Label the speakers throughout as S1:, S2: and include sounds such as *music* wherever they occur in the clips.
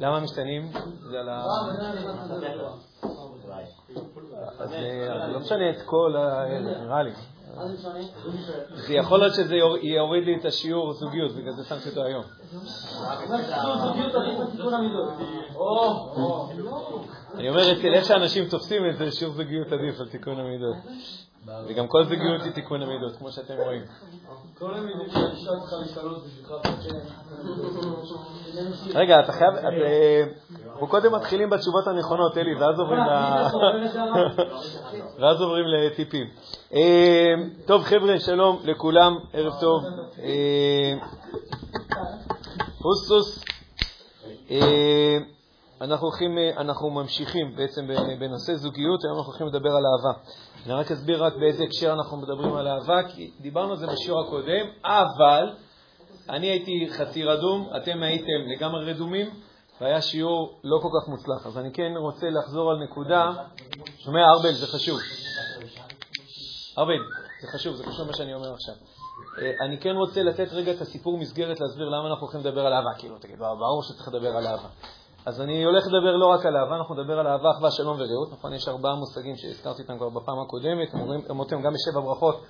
S1: למה משתנים? זה על ה... אז לא משנה את כל ה... נראה לי. זה יכול להיות שזה יוריד לי את השיעור זוגיות, בגלל זה שמתי אותו היום. אני אומר, אצל איך שאנשים תופסים את זה, שיעור זוגיות עדיף על תיקון המידות. וגם כל זוגיות היא תיקון המידות, כמו שאתם רואים. רגע, אתה חייב, אה, אנחנו קודם מתחילים בתשובות הנכונות, אלי, ואז עוברים לטיפים. אה, טוב, חבר'ה, שלום לכולם, ערב טוב. אוסוס. אה, אנחנו, הולכים, אנחנו ממשיכים בעצם בנושא זוגיות, היום אנחנו הולכים לדבר על אהבה. אני רק אסביר רק באיזה הקשר אנחנו מדברים על אהבה, כי דיברנו על זה בשיעור הקודם, אבל אני הייתי חצי רדום, אתם הייתם לגמרי רדומים, והיה שיעור לא כל כך מוצלח. אז אני כן רוצה לחזור על נקודה, שומע, ארבל, זה חשוב. ארבל, זה חשוב, זה חשוב מה שאני אומר עכשיו. אה, אני כן רוצה לתת רגע את הסיפור מסגרת, להסביר למה אנחנו הולכים לדבר על אהבה. כאילו, תגיד, ברור שצריך לדבר על אהבה. אז אני הולך לדבר לא רק על אהבה, אנחנו נדבר על אהבה, אחווה, שלום ורעות. נכון, יש ארבעה מושגים שהזכרתי אותם כבר בפעם הקודמת, אומרים אותם גם בשבע ברכות,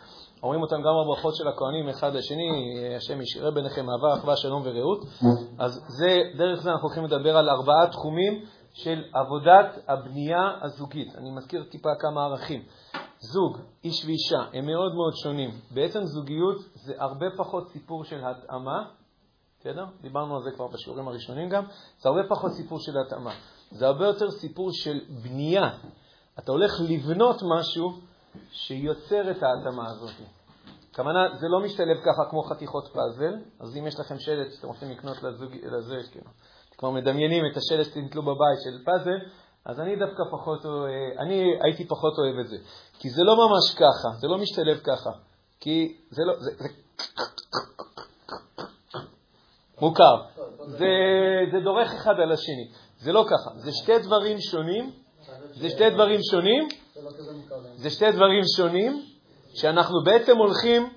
S1: אומרים אותם גם בברכות של הכהנים אחד לשני, השם ישרה ביניכם אהבה, אחווה, שלום ורעות. אז זה, דרך זה אנחנו הולכים לדבר על ארבעה תחומים של עבודת הבנייה הזוגית. אני מזכיר טיפה כמה ערכים. זוג, איש ואישה, הם מאוד מאוד שונים. בעצם זוגיות זה הרבה פחות סיפור של התאמה, בסדר? דיברנו על זה כבר בשיעורים הראשונים גם. זה הרבה פחות סיפור של התאמה. זה הרבה יותר סיפור של בנייה. אתה הולך לבנות משהו שיוצר את ההתאמה הזאת. הכוונה, זה לא משתלב ככה כמו חתיכות פאזל, אז אם יש לכם שלט שאתם רוצים לקנות לזוג, לזה, כאילו, אתם כבר מדמיינים את השלט שתנתלו בבית של פאזל, אז אני דווקא פחות, אני הייתי פחות אוהב את זה. כי זה לא ממש ככה, זה לא משתלב ככה. כי זה לא, זה, זה מוכר. זה, זה דורך אחד על השני. זה לא ככה, זה שתי דברים שונים, זה שתי דברים שונים, זה שתי דברים שונים, שאנחנו בעצם הולכים,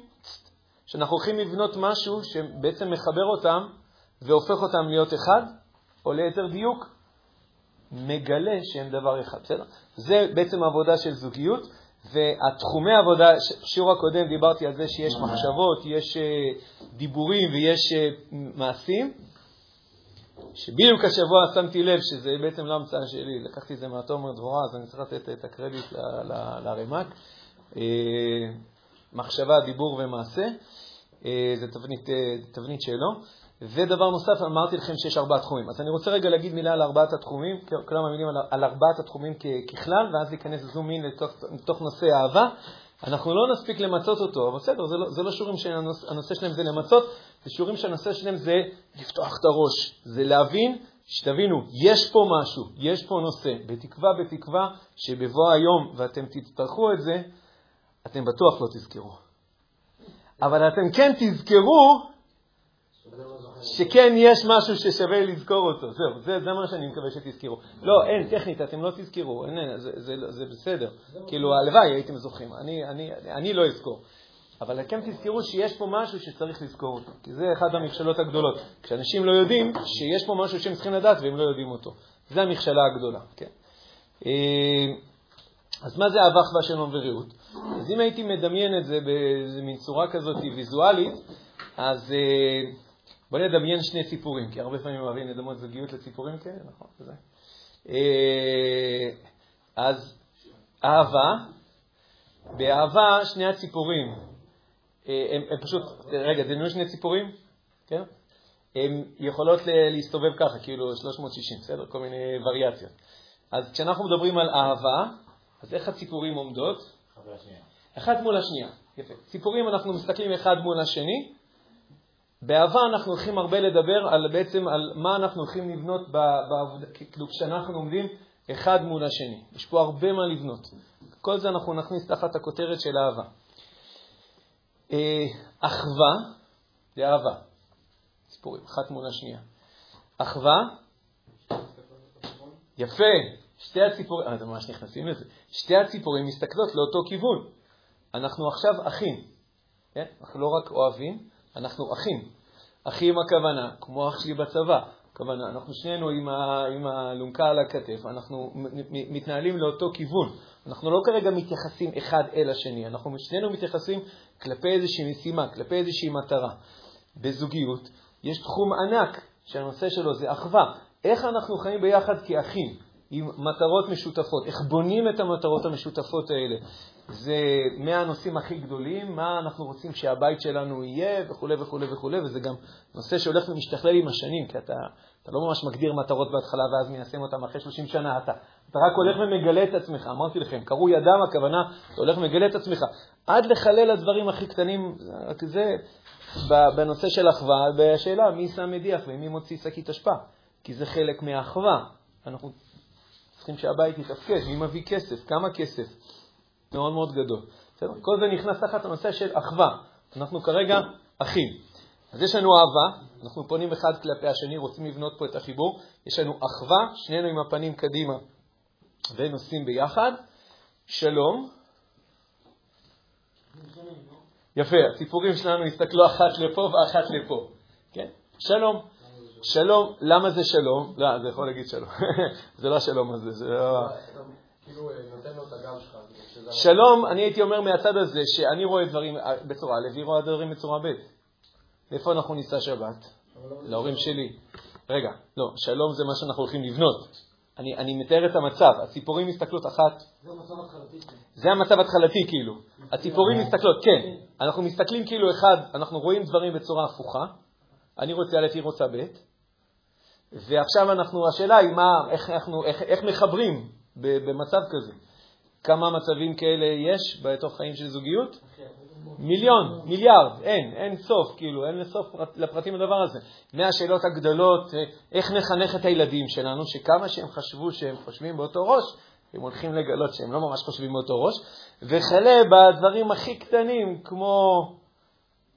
S1: שאנחנו הולכים לבנות משהו שבעצם מחבר אותם והופך אותם להיות אחד, או ליתר דיוק, מגלה שהם דבר אחד, בסדר? זה בעצם העבודה של זוגיות, והתחומי העבודה, בשיעור הקודם דיברתי על זה שיש מחשבות, יש אה, דיבורים ויש אה, מעשים, שבדיוק השבוע שמתי לב שזה בעצם לא המצאה שלי, לקחתי את זה מהתומר דבורה, אז אני צריך לתת את הקרדיט לרמ"ק. אה, מחשבה, דיבור ומעשה, זו תבנית, תבנית שלו. ודבר נוסף, אמרתי לכם שיש ארבעה תחומים. אז אני רוצה רגע להגיד מילה על ארבעת התחומים, כמה מילים על, על ארבעת התחומים ככלל, ואז להיכנס זום אין לתוך, לתוך נושא האהבה. אנחנו לא נספיק למצות אותו, אבל בסדר, זה לא, זה לא שיעורים שהנושא שלהם זה למצות, זה שיעורים שהנושא שלהם זה לפתוח את הראש, זה להבין, שתבינו, יש פה משהו, יש פה נושא, בתקווה, בתקווה, שבבוא היום ואתם תצטרכו את זה, אתם בטוח לא תזכרו. אבל אתם כן תזכרו שכן יש משהו ששווה לזכור אותו. זהו, זה, מה שאני מקווה שתזכרו. לא, אין, טכנית, אתם לא תזכרו, זה, בסדר. כאילו, הלוואי הייתם זוכרים, אני, לא אזכור. אבל אתם תזכרו שיש פה משהו שצריך לזכור אותו, כי זה אחת המכשלות הגדולות. כשאנשים לא יודעים שיש פה משהו שהם צריכים לדעת והם לא יודעים אותו. זו המכשלה הגדולה, כן. אה, אז מה זה אהבה, אחווה, שלום ורעות? אז אם הייתי מדמיין את זה באיזו מין צורה כזאת ויזואלית, אז... בוא נדמיין שני סיפורים, כי הרבה פעמים אוהבים לדמות זוגיות לסיפורים כאלה, נכון? זה. אה, אז אהבה, באהבה שני הציפורים, אה, הם, הם פשוט, רגע, דמיינו שני ציפורים, כן? הן יכולות להסתובב ככה, כאילו 360, בסדר? כל מיני וריאציות. אז כשאנחנו מדברים על אהבה, אז איך הציפורים עומדות? אחת מול השנייה. יפה. ציפורים, אנחנו מסתכלים אחד מול השני, באהבה אנחנו הולכים הרבה לדבר על בעצם על מה אנחנו הולכים לבנות בעבודה, כאילו כשאנחנו עומדים אחד מול השני. יש פה הרבה מה לבנות. כל זה אנחנו נכניס תחת הכותרת של אהבה. אה, אחווה זה אהבה. סיפורים, אחת מול השנייה. אחווה, יפה, שתי הציפורים, אה, ממש נכנסים לזה, שתי הציפורים מסתכלות לאותו כיוון. אנחנו עכשיו אחים, כן? אנחנו לא רק אוהבים, אנחנו אחים. אחים הכוונה, כמו אח שלי בצבא, הכוונה, אנחנו שנינו עם, ה, עם האלונקה על הכתף, אנחנו מתנהלים לאותו כיוון. אנחנו לא כרגע מתייחסים אחד אל השני, אנחנו שנינו מתייחסים כלפי איזושהי משימה, כלפי איזושהי מטרה. בזוגיות יש תחום ענק שהנושא שלו זה אחווה. איך אנחנו חיים ביחד כאחים, עם מטרות משותפות, איך בונים את המטרות המשותפות האלה. זה מהנושאים הכי גדולים, מה אנחנו רוצים שהבית שלנו יהיה וכו' וכו' וכו', וזה גם נושא שהולך ומשתכלל עם השנים, כי אתה, אתה לא ממש מגדיר מטרות בהתחלה ואז מיישם אותן אחרי 30 שנה, אתה, אתה רק הולך ומגלה את עצמך. אמרתי לכם, קראו ידם, הכוונה, אתה הולך ומגלה את עצמך. עד לחלל הדברים הכי קטנים, זה בנושא של אחווה, בשאלה מי שם מדיח ומי מוציא שקית אשפה, כי זה חלק מהאחווה. אנחנו צריכים שהבית יתפקד, מי מביא כסף, כמה כסף. מאוד מאוד גדול. בסדר? כל זה נכנס תחת הנושא של אחווה. אנחנו כרגע אחים. אז יש לנו אהבה, אנחנו פונים אחד כלפי השני, רוצים לבנות פה את החיבור. יש לנו אחווה, שנינו עם הפנים קדימה ונוסעים ביחד. שלום. יפה, הציפורים שלנו הסתכלו אחת לפה ואחת לפה. כן? שלום. שלום, למה זה שלום? לא, זה יכול להגיד שלום. *laughs* זה לא השלום הזה, זה לא... כאילו, אה, שלום, אני הייתי אומר מהצד הזה, שאני רואה דברים אה, בצורה א', והיא רואה דברים בצורה ב'. איפה אנחנו ניסע שבת? לא להורים שלי. רגע, לא, שלום זה מה שאנחנו הולכים לבנות. אני, אני מתאר את המצב, הציפורים מסתכלות אחת...
S2: זה המצב התחלתי.
S1: זה המצב התחלתי, כאילו. הציפורים מסתכלות, כן. אנחנו מסתכלים כאילו אחד, אנחנו רואים דברים בצורה הפוכה. אני רוצה א', היא רוצה ב', ועכשיו אנחנו, השאלה היא מה, איך, אנחנו, איך, איך מחברים במצב כזה. כמה מצבים כאלה יש בתוך חיים של זוגיות? מיליון, מיליארד, אין, אין סוף, כאילו, אין לסוף לפרטים הדבר הזה. מהשאלות הגדולות, אה, איך נחנך את הילדים שלנו, שכמה שהם חשבו שהם חושבים באותו ראש, הם הולכים לגלות שהם לא ממש חושבים באותו ראש, וכלה בדברים הכי קטנים, כמו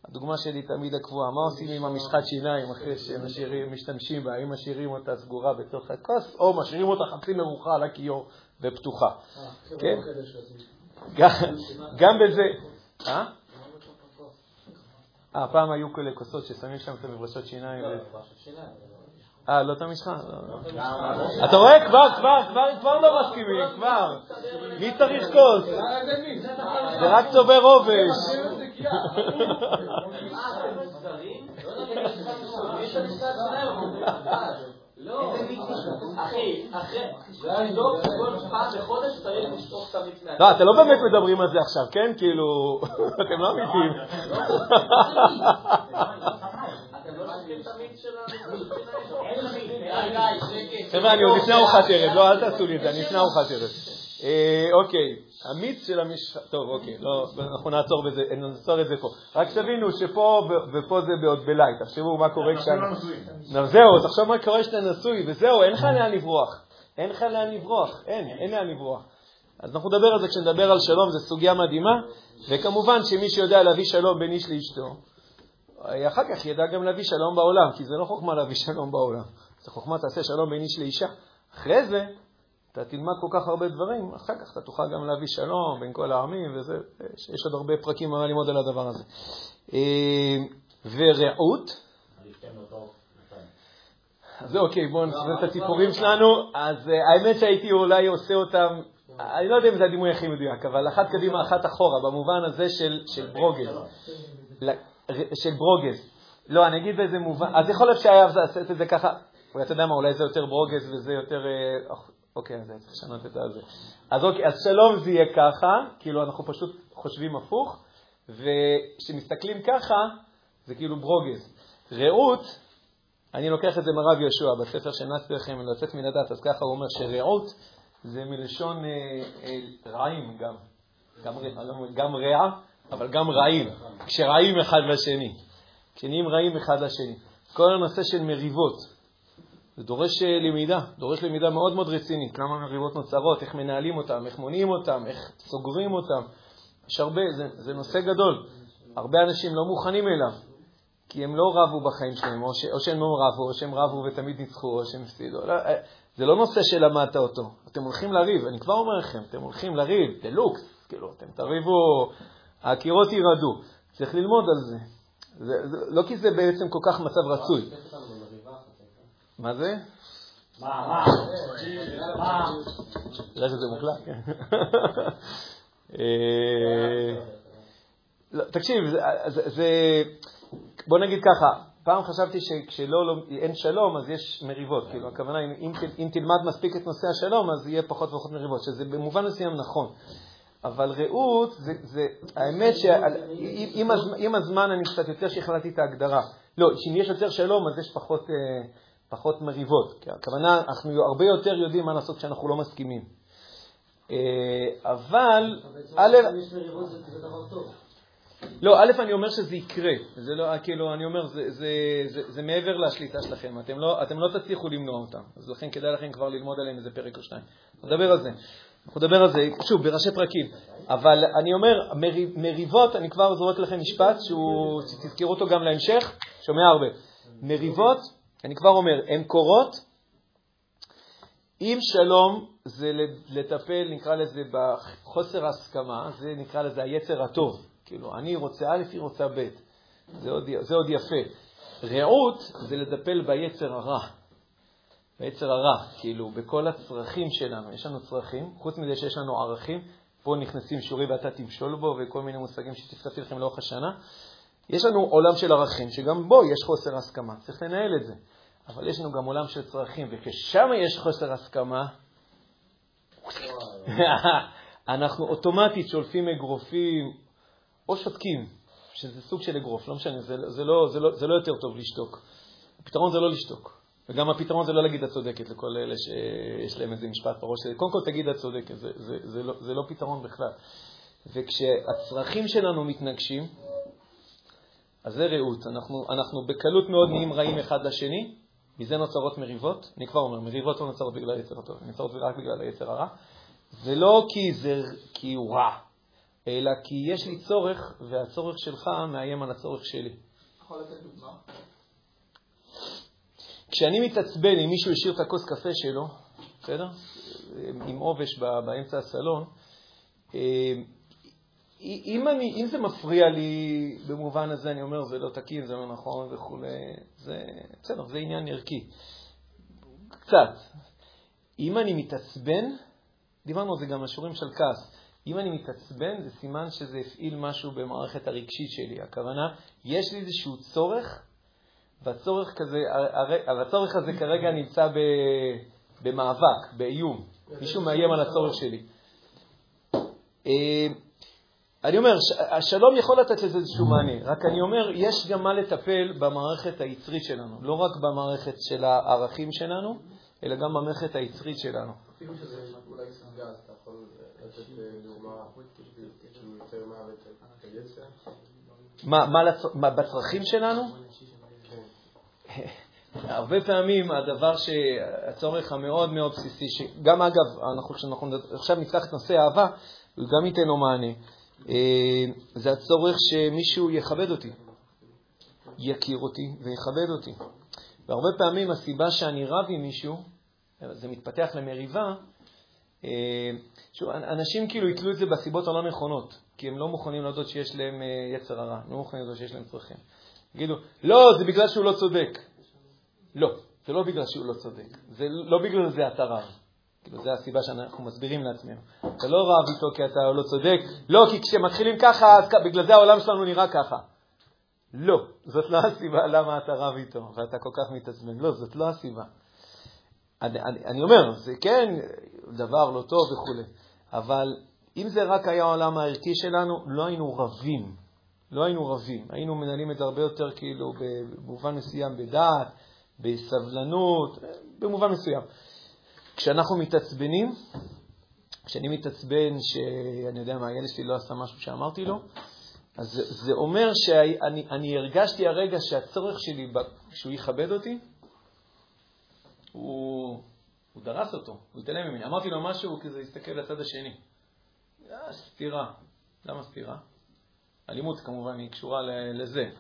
S1: הדוגמה שלי תמיד הקבועה, מה עושים עם המשחת שיניים אחרי שהם משתמשים בה, האם משאירים אותה סגורה בתוך הכוס, או משאירים אותה חצי מרוחה על הכיור ופתוחה.
S2: אה,
S1: כן? גם *laughs* בזה... אה? אה, פעם היו כאלה כוסות ששמים שם את המברשות שיניים. לא, אה, לא את המשחה? אתה רואה? כבר, כבר, כבר, כבר לא מסכימים, כבר. מי צריך כוס? זה רק צובר רובש.
S2: לא, אחי, אחרי, כל פעם בחודש צריך לשטוף את המיץ
S1: לא, אתם לא באמת מדברים על זה עכשיו, כן? כאילו, *laughs* אתם לא אמיתיים. *laughs* חבר'ה, אני עוד לפני ארוחת ערב, לא, אל תעשו לי את זה, אני לפני ארוחת ערב. אה, אוקיי, המיץ של המשחה, טוב, אוקיי, לא, אנחנו נעצור בזה, נעצור את זה פה. רק תבינו שפה ופה זה בעוד בלייט, תחשבו מה קורה כשאני... זהו, תחשוב מה קורה כשאתה נשוי, וזהו, אין לך לאן לברוח. אין לך לאן לברוח, אין, אין לאן לברוח. אז אנחנו נדבר על זה כשנדבר על שלום, זו סוגיה מדהימה, וכמובן שמי שיודע להביא שלום בין איש לאשתו, אחר כך ידע גם להביא שלום בעולם, כי זה לא חוכמה להביא שלום בעולם, זה חוכמה תעשה שלום בין איש לאישה. אחרי זה, אתה תלמד כל כך הרבה דברים, אחר כך אתה תוכל גם להביא שלום בין כל העמים, וזה, יש עוד הרבה פרקים מה ללמוד על הדבר הזה. אה, ורעות. אז אוקיי, בואו נסביר את הסיפורים שלנו. אז אה, האמת שהייתי אולי עושה אותם, אני לא יודע אם זה הדימוי הכי מדויק, אבל אחת קדימה, אחת אחורה, במובן הזה של ברוגז. של ברוגז. לא, אני אגיד באיזה מובן, אז יכול להיות שהיה לעשות את זה ככה, אתה יודע מה, אולי זה יותר ברוגז וזה יותר אה, אוקיי, אז צריך לשנות את זה. אז אוקיי, אז שלום זה יהיה ככה, כאילו אנחנו פשוט חושבים הפוך, וכשמסתכלים ככה, זה כאילו ברוגז. רעות, אני לוקח את זה מרב יהושע, בספר שנצתי לכם לצאת מן הדת, אז ככה הוא אומר שרעות זה מלשון אה, אה, רעים גם, גם, גם רע, אבל גם רעים, כשרעים אחד לשני, כשנהיים רעים אחד לשני. כל הנושא של מריבות, זה דורש אה, למידה, דורש למידה מאוד מאוד רצינית. למה מריבות נוצרות, איך מנהלים אותן, איך מונעים אותן, איך סוגרים אותן. יש הרבה, זה, זה נושא גדול. הרבה אנשים לא מוכנים אליו, כי הם לא רבו בחיים שלהם, או, ש, או שהם לא רבו, או שהם רבו ותמיד ניצחו, או שהם הפסידו. לא, אה, זה לא נושא שלמדת אותו. אתם הולכים לריב, אני כבר אומר לכם, אתם הולכים לריב, דלוקס, כאילו, אתם תריבו, הקירות ירעדו. צריך ללמוד על זה. זה, זה, לא כי זה בעצם כל כך מצב רצוי. מה זה?
S2: מה, מה? מה?
S1: נראה שזה מוקלט, כן. אה, לא, תקשיב, זה, בוא נגיד ככה, פעם חשבתי שכשלא לא, אין שלום, אז יש מריבות. כאילו, הכוונה, אם, אם, אם תלמד מספיק את נושא השלום, אז יהיה פחות ופחות מריבות, שזה במובן מסוים נכון. אבל רעות, זה, זה, האמת שעם הזמן אני קצת יותר שכללתי את ההגדרה. לא, שאם יש יותר שלום, אז יש פחות, אה, פחות מריבות. כי הכוונה, אנחנו הרבה יותר יודעים מה לעשות כשאנחנו לא מסכימים. אה, אבל, א', לא, א', אני אומר שזה יקרה. זה לא, כאילו, אני אומר, זה, זה, זה, זה מעבר לשליטה שלכם. אתם לא, אתם לא תצליחו למנוע אותם. אז לכן כדאי לכם כבר ללמוד עליהם איזה פרק או שתיים. נדבר על זה. אנחנו נדבר על זה, שוב, בראשי פרקים. אבל אני אומר, מריבות, אני כבר זורק לכם משפט שהוא, תזכרו אותו גם להמשך, שומע הרבה. מריבות, אני כבר אומר, הן קורות אם שלום זה לטפל, נקרא לזה, בחוסר הסכמה, זה נקרא לזה היצר הטוב. כאילו, אני רוצה א', היא רוצה ב'. זה עוד, זה עוד יפה. רעות זה לטפל ביצר הרע. ביצר הרע, כאילו, בכל הצרכים שלנו. יש לנו צרכים, חוץ מזה שיש לנו ערכים, פה נכנסים שיעורי ואתה תמשול בו וכל מיני מושגים שתפספתי לכם לאורך השנה. יש לנו עולם של ערכים, שגם בו יש חוסר הסכמה, צריך לנהל את זה. אבל יש לנו גם עולם של צרכים, וכששם יש חוסר הסכמה, *laughs* אנחנו אוטומטית שולפים אגרופים או שותקים, שזה סוג של אגרוף, לא משנה, זה, זה, לא, זה, לא, זה לא יותר טוב לשתוק. הפתרון זה לא לשתוק. וגם הפתרון זה לא להגיד את צודקת לכל אלה שיש להם איזה משפט בראש. קודם כל תגיד את צודקת, זה, זה, זה, לא, זה לא פתרון בכלל. וכשהצרכים שלנו מתנגשים, אז זה רעות. אנחנו, אנחנו בקלות מאוד נהיים רעים אחד לשני, מזה נוצרות מריבות. אני כבר אומר, מריבות לא נוצרות בגלל היצר הטוב, הן נוצרות רק בגלל היצר הרע. ולא כי, זה, כי הוא רע, אלא כי יש לי צורך, והצורך שלך מאיים על הצורך שלי.
S2: יכול לתת דוגמה?
S1: כשאני מתעצבן אם מישהו השאיר את הכוס קפה שלו, בסדר? עם עובש באמצע הסלון, אה, אם, אני, אם זה מפריע לי במובן הזה, אני אומר, זה לא תקין, זה לא נכון וכו', זה בסדר, זה עניין ערכי. קצת. אם אני מתעצבן, דיברנו על זה גם בשיעורים של כעס, אם אני מתעצבן, זה סימן שזה הפעיל משהו במערכת הרגשית שלי. הכוונה, יש לי איזשהו צורך והצורך, כזה, והצורך הזה כרגע נמצא במאבק, באיום. מישהו מאיים על הצורך שלי. אה, אני אומר, השלום יכול לתת לזה איזשהו מענה, רק אני אומר, יש גם מה לטפל במערכת היצרית שלנו, לא רק במערכת של הערכים שלנו, אלא גם במערכת היצרית שלנו.
S3: אפילו שזה אולי סגז, אתה יכול לתת דוגמה כאילו יותר מוות?
S1: מה, בצרכים שלנו? הרבה פעמים הדבר שהצורך המאוד מאוד בסיסי, שגם אגב, אנחנו, כשאנחנו עכשיו נפתח את נושא האהבה, הוא גם ייתן לו מענה, אה, זה הצורך שמישהו יכבד אותי, יכיר אותי ויכבד אותי. והרבה פעמים הסיבה שאני רב עם מישהו, זה מתפתח למריבה, אה, שוב, אנשים כאילו יתלו את זה בסיבות הלא נכונות, כי הם לא מוכנים להודות שיש להם אה, יצר הרע, לא מוכנים להודות שיש להם צרכים. יגידו, לא, זה בגלל שהוא לא צודק. לא, זה לא בגלל שהוא לא צודק. זה לא בגלל זה אתה רב. כאילו, זו הסיבה שאנחנו מסבירים לעצמנו. אתה לא רב איתו כי אתה לא צודק. לא, כי כשמתחילים ככה, אז בגלל זה העולם שלנו נראה ככה. לא, זאת לא הסיבה למה אתה רב איתו ואתה כל כך מתעצבן. לא, זאת לא הסיבה. אני, אני, אני אומר, זה כן דבר לא טוב וכו', אבל אם זה רק היה העולם הערכי שלנו, לא היינו רבים. לא היינו רבים, היינו מנהלים את זה הרבה יותר כאילו במובן מסוים בדעת, בסבלנות, במובן מסוים. כשאנחנו מתעצבנים, כשאני מתעצבן שאני יודע מה, הילד שלי לא עשה משהו שאמרתי לו, אז זה, אומר שאני אני הרגשתי הרגע שהצורך שלי, שהוא יכבד אותי, הוא, הוא דרס אותו, הוא התעלם ממני. אמרתי לו משהו, הוא כזה הסתכל לצד השני. אה, סתירה. למה סתירה? אלימות כמובן היא קשורה לזה.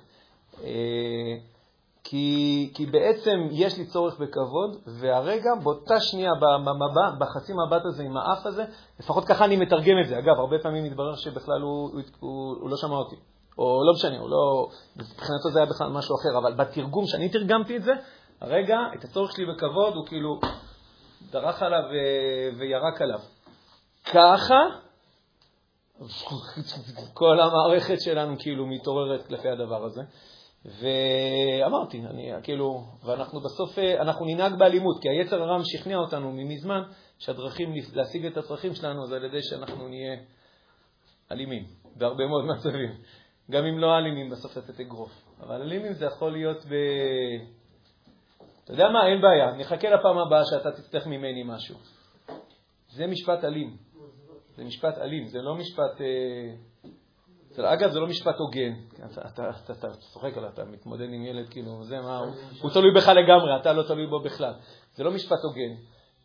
S1: אה, כי, כי בעצם יש לי צורך בכבוד, והרגע, באותה שנייה, במבט, בחצי מבט הזה עם האף הזה, לפחות ככה אני מתרגם את זה. אגב, הרבה פעמים מתברר שבכלל הוא, הוא, הוא, הוא לא שמע אותי. או לא משנה, או לא, מבחינתו זה היה בכלל משהו אחר, אבל בתרגום, שאני תרגמתי את זה, הרגע, את הצורך שלי בכבוד, הוא כאילו דרך עליו ו- וירק עליו. ככה, *laughs* כל המערכת שלנו כאילו מתעוררת כלפי הדבר הזה. ואמרתי, אני כאילו, ואנחנו בסוף, אנחנו ננהג באלימות, כי היצר הרם שכנע אותנו ממזמן שהדרכים להשיג את הצרכים שלנו זה על ידי שאנחנו נהיה אלימים, בהרבה מאוד מצבים. גם אם לא אלימים, בסוף לתת אגרוף. אבל אלימים זה יכול להיות ב... אתה יודע מה? אין בעיה. נחכה לפעם הבאה שאתה תצטרך ממני משהו. זה משפט אלים. זה משפט אלים, זה לא משפט... אה... אגב, זה לא משפט הוגן. אתה צוחק עליו, אתה מתמודד עם ילד, כאילו, זה מה... הוא תלוי בך לגמרי, אתה לא תלוי בו בכלל. זה לא משפט הוגן.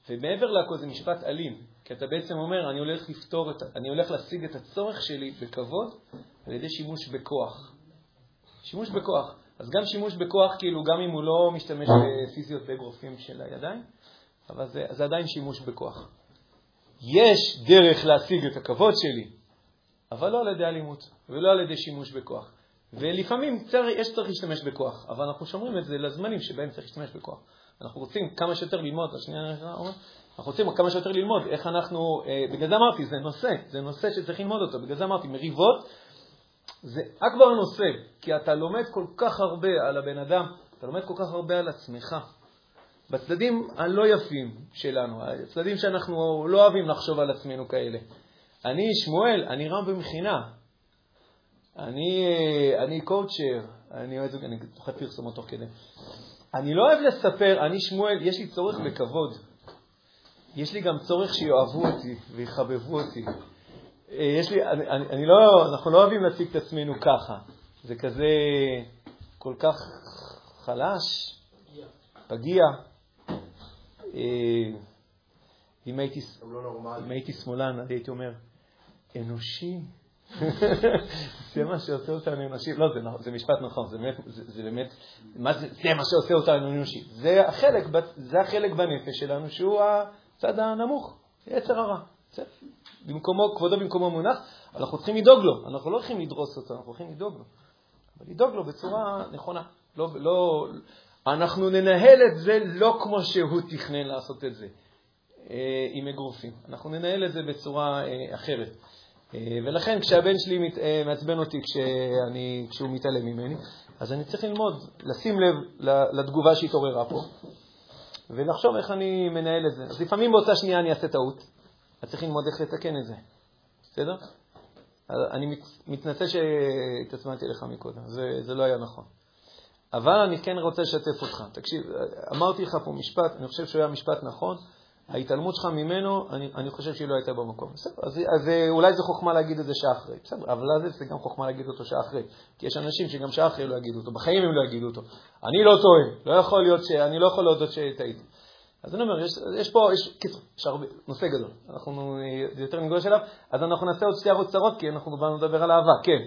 S1: ומעבר לכל זה משפט אלים, כי אתה בעצם אומר, אני הולך לפתור, את, אני הולך להשיג את הצורך שלי בכבוד על ידי שימוש בכוח. שימוש בכוח. אז גם שימוש בכוח, כאילו, גם אם הוא לא משתמש בפיזיות באגרופים של הידיים, אבל זה, זה עדיין שימוש בכוח. יש דרך להשיג את הכבוד שלי, אבל לא על ידי אלימות ולא על ידי שימוש בכוח. ולפעמים צריך, יש צריך להשתמש בכוח, אבל אנחנו שומרים את זה לזמנים שבהם צריך להשתמש בכוח. אנחנו רוצים כמה שיותר ללמוד, השנייה, אנחנו רוצים כמה שיותר ללמוד איך אנחנו, אה, בגלל זה אמרתי, זה נושא, זה נושא שצריך ללמוד אותו, בגלל זה אמרתי, מריבות זה אכבר נושא, כי אתה לומד כל כך הרבה על הבן אדם, אתה לומד כל כך הרבה על עצמך. בצדדים הלא יפים שלנו, הצדדים שאנחנו לא אוהבים לחשוב על עצמנו כאלה. אני שמואל, אני רם במכינה, אני, אה, אני קואוצ'ר, אני אוהב, אני זוכר פרסומות תוך כדי. אני לא אוהב לספר, אני שמואל, יש לי צורך בכבוד. יש לי גם צורך שיאהבו אותי ויחבבו אותי. אה, יש לי, אני, אני, אני לא, אנחנו לא אוהבים להציג את עצמנו ככה. זה כזה כל כך חלש, פגיע. אה, אם הייתי, לא אם הייתי שמאלן, הייתי אומר, אנושי. *laughs* זה מה שעושה אותנו אנושי. לא, זה, זה משפט נכון, זה באמת, זה, זה באמת, מה זה, זה מה שעושה אותנו אנושי. זה החלק, זה החלק בנפש שלנו שהוא הצד הנמוך, יצר הרע. במקומו, כבודו במקומו מונח, אנחנו צריכים לדאוג לו, אנחנו לא הולכים לדרוס אותו, אנחנו הולכים לדאוג לו. אבל לדאוג לו בצורה נכונה. לא, לא, אנחנו ננהל את זה לא כמו שהוא תכנן לעשות את זה, אה, עם אגרופים. אנחנו ננהל את זה בצורה אה, אחרת. אה, ולכן כשהבן שלי מת, מעצבן אותי כשאני, כשהוא מתעלם ממני, אז אני צריך ללמוד, לשים לב לתגובה שהתעוררה פה, ולחשוב איך אני מנהל את זה. אז לפעמים באותה שנייה אני אעשה טעות, אז צריך ללמוד איך לתקן את זה. בסדר? אני מתנצל שהתעצמנתי לך מקודם, זה, זה לא היה נכון. אבל אני כן רוצה לשתף אותך. תקשיב, אמרתי לך פה משפט, אני חושב שהוא היה משפט נכון, ההתעלמות שלך ממנו, אני, אני חושב שהיא לא הייתה במקום. בסדר, אז, אז אולי זה חוכמה להגיד את זה שעה אחרי. בסדר, אבל אז זה גם חוכמה להגיד אותו שעה אחרי. כי יש אנשים שגם שעה אחרי לא יגידו אותו, בחיים הם לא יגידו אותו. אני לא טועה, לא יכול להיות ש... אני לא יכול להודות שטעיתי. אז אני אומר, יש, יש פה, יש, קיצור, יש הרבה, נושא גדול. אנחנו יותר נגלוש אליו, אז אנחנו נעשה עוד שתי ערות קצרות, כי אנחנו באנו לדבר על אהבה. כן.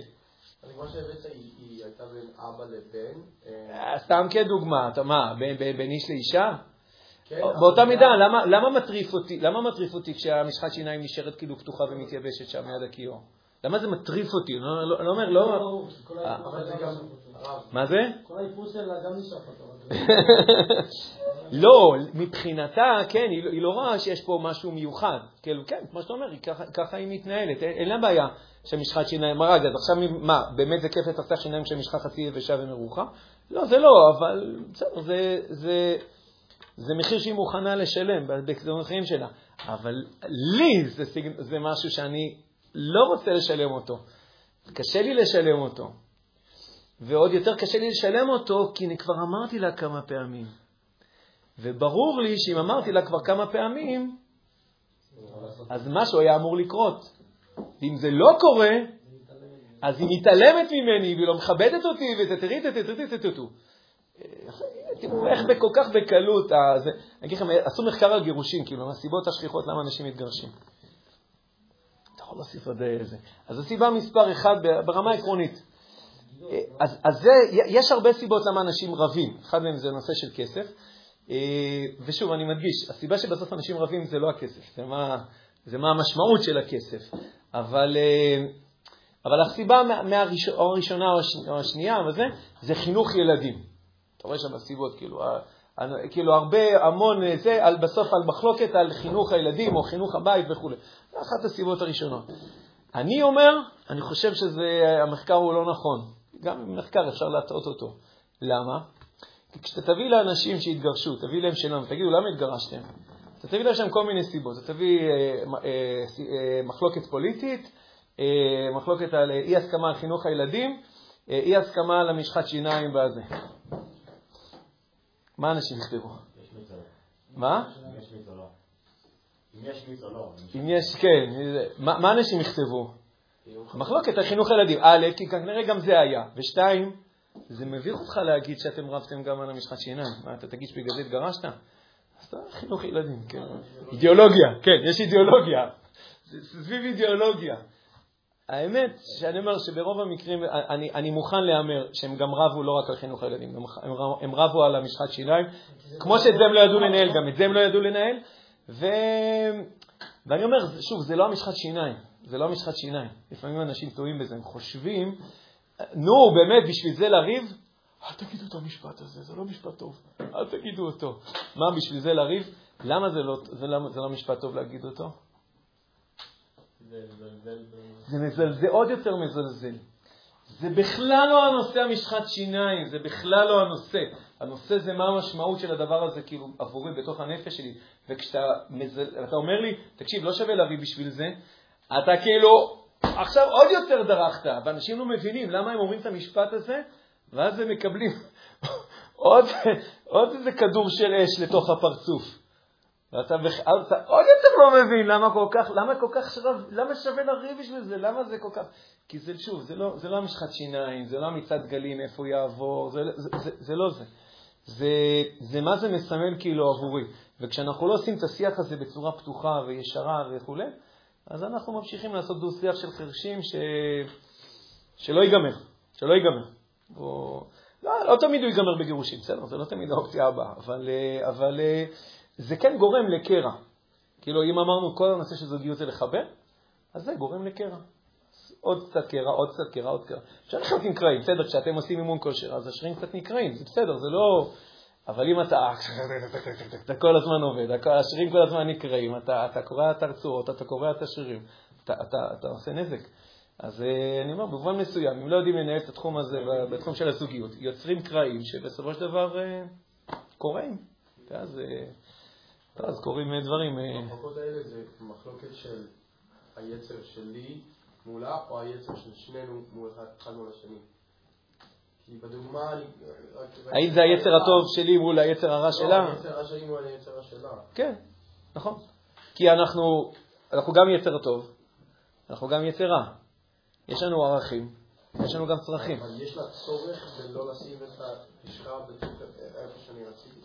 S3: אני כמו שהבאת, היא הייתה בין אבא לבן.
S1: אה, סתם כדוגמה, אתה מה, בין איש לאישה? כן, באותה מידה, למה, מטריף אותי, למה מטריף אותי כשהמשחת שיניים נשארת כאילו פתוחה ומתייבשת שם ליד הכיור? למה זה מטריף אותי? אני לא, לא, לא אומר, לא... אה. מה זה?
S2: כל האיפוס שלה גם נשאר *laughs*
S1: לא, מבחינתה, כן, היא, לא- לא רואה שיש פה משהו מיוחד. כאילו, כן, כמו שאתה אומר, ככה, היא מתנהלת. אין, אין לה בעיה שמשחת שיניים מרג. אז עכשיו, מה, באמת זה כיף לצחצח שיניים כשמשחה חצי יבשה ומרוחה? לא, זה לא, אבל בסדר, זה, זה, מחיר שהיא מוכנה לשלם החיים שלה. אבל לי זה, זה משהו שאני לא רוצה לשלם אותו. קשה לי לשלם אותו. ועוד יותר קשה לי לשלם אותו, כי אני כבר אמרתי לה כמה פעמים. וברור לי שאם אמרתי לה כבר כמה פעמים, אז משהו היה אמור לקרות. ואם זה לא קורה, אז היא מתעלמת ממני, והיא לא מכבדת אותי, ותראי, תראי, תראו איך כל כך בקלות, אני אגיד לכם, עשו מחקר על גירושים, כאילו, מהסיבות השכיחות למה אנשים מתגרשים. אתה יכול להוסיף עוד איזה. אז הסיבה מספר אחת ברמה עקרונית. אז, אז זה, יש הרבה סיבות למה אנשים רבים. אחד מהם זה נושא של כסף. אה, ושוב, אני מדגיש, הסיבה שבסוף אנשים רבים זה לא הכסף, זה מה, זה מה המשמעות של הכסף. אבל, אה, אבל הסיבה או הראשונה או השנייה, וזה, זה חינוך ילדים. אתה רואה שם סיבות, כאילו, כאילו הרבה, המון, זה, על, בסוף על מחלוקת על חינוך הילדים או חינוך הבית וכו'. זו אחת הסיבות הראשונות. אני אומר, אני חושב שהמחקר הוא לא נכון. גם במחקר אפשר להטעות אותו. למה? כי כשאתה תביא לאנשים שהתגרשו, תביא להם שאלה ותגידו, למה התגרשתם? אתה תביא להם שם כל מיני סיבות. אתה תביא אה, אה, אה, מחלוקת פוליטית, אה, מחלוקת על אי הסכמה על חינוך הילדים, אה, אי הסכמה על המשחת שיניים והזה. מה אנשים יכתבו? מה?
S4: אם יש מיץ או לא.
S1: אם יש, כן. מה אנשים יכתבו? מחלוקת על חינוך הילדים. א', כי כנראה גם זה היה. ושתיים, זה מביך אותך להגיד שאתם רבתם גם על המשחת שיניים. מה, אתה תגיד שבגלל זה התגרשת? אז חינוך ילדים, כן. אידיאולוגיה, כן, יש אידיאולוגיה. זה סביב אידיאולוגיה. האמת שאני אומר שברוב המקרים, אני, אני מוכן להמר שהם גם רבו לא רק על חינוך הילדים, הם, הם רבו על המשחת שיניים, כמו שאת זה הם לא ידעו לנהל, גם את זה הם לא ידעו לנהל. ו... ואני אומר, שוב, זה לא המשחת שיניים, זה לא המשחת שיניים. לפעמים אנשים טועים בזה, הם חושבים, נו, באמת, בשביל זה לריב? אל תגידו את המשפט הזה, זה לא משפט טוב, אל תגידו אותו. מה, בשביל זה לריב? למה זה לא, זה לא, זה לא משפט טוב להגיד אותו? זה מזלזל, זה עוד יותר מזלזל. זה בכלל לא הנושא המשחת שיניים, זה בכלל לא הנושא. הנושא זה מה המשמעות של הדבר הזה כאילו עבורי בתוך הנפש שלי. וכשאתה מזל... אומר לי, תקשיב, לא שווה להביא בשביל זה, אתה כאילו עכשיו עוד יותר דרכת, ואנשים לא מבינים למה הם אומרים את המשפט הזה, ואז הם מקבלים *laughs* עוד, עוד איזה כדור של אש לתוך הפרצוף. ואתה אתה עוד יותר לא מבין למה כל כך, למה כל כך שרב, למה שווה לריב בשביל זה, למה זה כל כך... כי זה, שוב, זה לא, זה לא המשחת שיניים, זה לא המצעד גלים, איפה הוא יעבור, זה, זה, זה, זה לא זה. זה, זה מה זה מסמל כאילו עבורי. וכשאנחנו לא עושים את השיח הזה בצורה פתוחה וישרה וכולי, אז אנחנו ממשיכים לעשות דו-שיח של חרשים ש... שלא ייגמר, שלא ייגמר. או... לא, לא תמיד הוא ייגמר בגירושים, בסדר, זה לא תמיד האופציה הבאה, אבל, אבל זה כן גורם לקרע. כאילו, אם אמרנו כל הנושא של זוגיות זה לחבר, אז זה גורם לקרע. עוד קצת קרע, עוד קצת קרע, עוד קרע. אפשר לחיות עם קרעים, בסדר, כשאתם עושים אימון כושר, אז השרירים קצת נקרעים, זה בסדר, זה לא... אבל אם אתה, אתה כל הזמן עובד, השרירים כל הזמן נקרעים, אתה, אתה קורע את הרצועות, אתה קורע את השרירים, אתה, אתה, אתה עושה נזק. אז אני אומר, במובן מסוים, אם לא יודעים לנהל את התחום הזה בתחום של הזוגיות, יוצרים קרעים שבסופו של דבר קורעים. ואז אז קורים דברים.
S3: המחלוקות האלה זה מחלוקת של היצר שלי מולה, או היצר של שנינו מול אחד מול השני. כי בדוגמה.
S1: האם זה היצר הטוב שלי מול היצר הרע שלה?
S3: לא, היצר הרע שלי מול היצר הרע שלה.
S1: כן, נכון. כי אנחנו, אנחנו גם יצר טוב, אנחנו גם יצר רע. יש לנו ערכים, יש לנו גם צרכים.
S3: אבל יש לה צורך בלא לשים את הפשרה איפה שאני רציתי?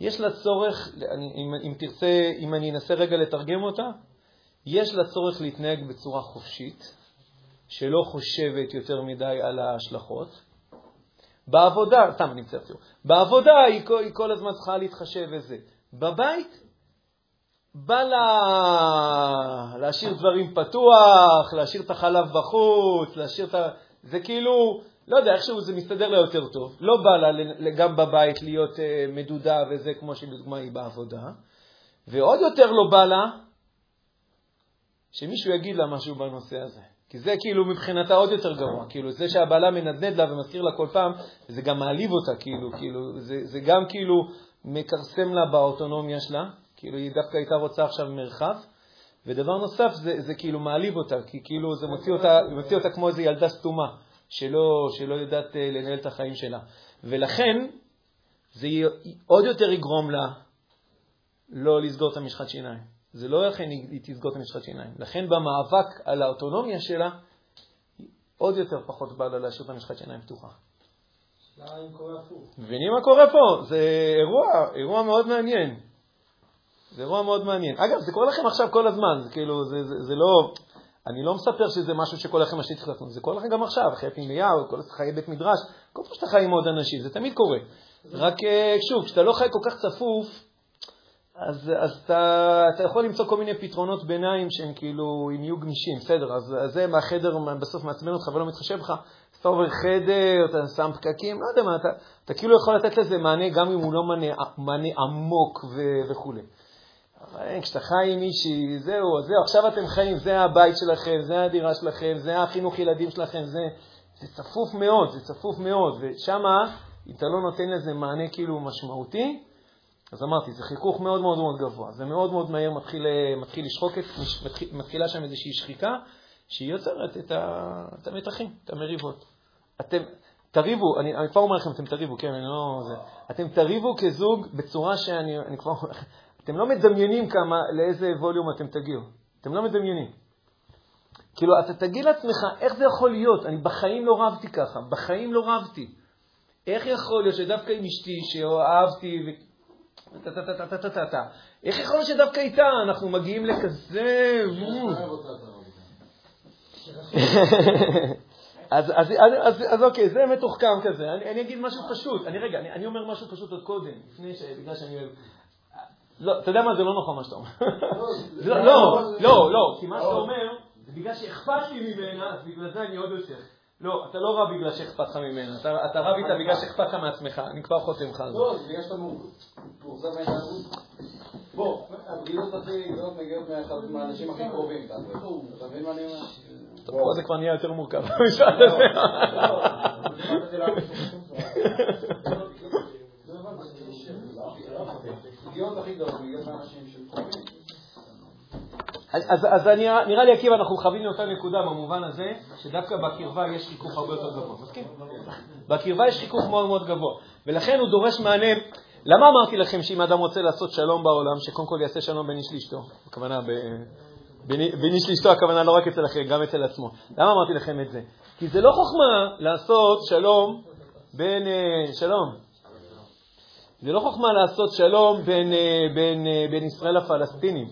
S1: יש לה צורך, אם, אם תרצה, אם אני אנסה רגע לתרגם אותה, יש לה צורך להתנהג בצורה חופשית, שלא חושבת יותר מדי על ההשלכות. בעבודה, סתם אני מצטער, בעבודה היא, היא כל הזמן צריכה להתחשב וזה. בבית, בא לה להשאיר דברים פתוח, להשאיר את החלב בחוץ, להשאיר את ה... זה כאילו, לא יודע, איכשהו זה מסתדר לה יותר טוב. לא בא לה גם בבית להיות אה, מדודה וזה כמו שלדוגמה היא בעבודה. ועוד יותר לא בא לה שמישהו יגיד לה משהו בנושא הזה. כי זה כאילו מבחינתה עוד יותר גרוע. כאילו זה שהבעלה מנדנד לה ומזכיר לה כל פעם, זה גם מעליב אותה, כאילו, כאילו, זה, זה גם כאילו מכרסם לה באוטונומיה שלה. כאילו היא דווקא הייתה רוצה עכשיו מרחב. ודבר נוסף, זה, זה כאילו מעליב אותה, כי כאילו זה מוציא אותה, מוציא אותה כמו איזו ילדה סתומה. שלא, שלא יודעת אה, לנהל את החיים שלה. ולכן, זה עוד יותר יגרום לה לא לסגור את המשחת שיניים. זה לא לכן היא תסגור את המשחת שיניים. לכן במאבק על האוטונומיה שלה, עוד יותר פחות בא לה להשאיר את המשחת שיניים פתוחה. מבינים מה קורה פה? זה אירוע, אירוע מאוד מעניין. זה אירוע מאוד מעניין. אגב, זה קורה לכם עכשיו כל הזמן, זה כאילו, זה, זה, זה לא... אני לא מספר שזה משהו שכל לכם השני צריך זה קורה לכם גם עכשיו, חיי פנימייה כל חיי בית מדרש, כל פעם שאתה חי עם עוד אנשים, זה תמיד קורה. רק אה, שוב, כשאתה לא חי כל כך צפוף, אז, אז אתה, אתה יכול למצוא כל מיני פתרונות ביניים שהם כאילו, אם יהיו גמישים, בסדר, אז, אז זה מהחדר בסוף מעצבן אותך ולא מתחשב בך, אז אתה עובר חדר, אתה שם פקקים, לא יודע מה, אתה, אתה כאילו יכול לתת לזה מענה גם אם הוא לא מענה, מענה עמוק ו, וכו'. כשאתה חי עם מישהי, זהו, זהו, עכשיו אתם חיים, זה הבית שלכם, זה הדירה שלכם, זה החינוך ילדים שלכם, זה, זה צפוף מאוד, זה צפוף מאוד, ושמה, אם אתה לא נותן לזה מענה כאילו משמעותי, אז אמרתי, זה חיכוך מאוד מאוד מאוד גבוה, זה מאוד מאוד מהר מתחיל, מתחיל לשחוק, מתחיל, מתחילה שם איזושהי שחיקה, שהיא יוצרת את, ה, את המתחים, את המריבות. אתם תריבו, אני, אני כבר אומר לכם, אתם תריבו, כן, אני לא... זה, אתם תריבו כזוג בצורה שאני אני כבר אומר אתם לא מדמיינים כמה, לאיזה ווליום אתם תגיעו. אתם לא מדמיינים. כאילו, אתה תגיד לעצמך, איך זה יכול להיות? אני בחיים לא רבתי ככה, בחיים לא רבתי. איך יכול להיות שדווקא עם אשתי, שאהבתי, איך יכול להיות שדווקא איתה אנחנו מגיעים לכזה... אז, אז, אז, אז אוקיי, זה מתוחכם כזה. אני, אני אגיד משהו פשוט. אני רגע, אני, אני אומר משהו פשוט עוד קודם, לפני ש... בגלל שאני אוהב... לא, אתה יודע מה, זה לא נכון מה שאתה אומר. לא, לא, לא, לא, כי מה שאתה אומר, זה בגלל שאכפת לי ממנה, אז בגלל זה אני עוד יותר. לא, אתה לא רב בגלל שאכפת לך ממנה, אתה רב איתה בגלל שאכפת לך מעצמך, אני כבר חותם לך על
S5: זה. לא, זה בגלל שאתה מאוכזב מההתנהגות. בוא, הבגידות הכי גדולות מגיעות מהאנשים הכי קרובים, אתה מבין מה אני אומר?
S1: פה זה כבר נהיה יותר מורכב, המשפט הזה. אז, אז אני, נראה לי, עקיבא, אנחנו מכוונים לאותה נקודה במובן הזה, שדווקא בקרבה יש חיכוך הרבה יותר גבוה. מסכים? בקרבה יש חיכוך מאוד מאוד גבוה. ולכן הוא דורש מענה. למה אמרתי לכם שאם אדם רוצה לעשות שלום בעולם, שקודם כל יעשה שלום בין איש לאשתו? הכוונה, בין איש לאשתו, הכוונה לא רק אצל אחר, גם אצל עצמו. למה אמרתי לכם את זה? כי זה לא חוכמה לעשות שלום בין... אה, שלום. זה לא חוכמה לעשות שלום בין, אה, בין, אה, בין ישראל לפלסטינים.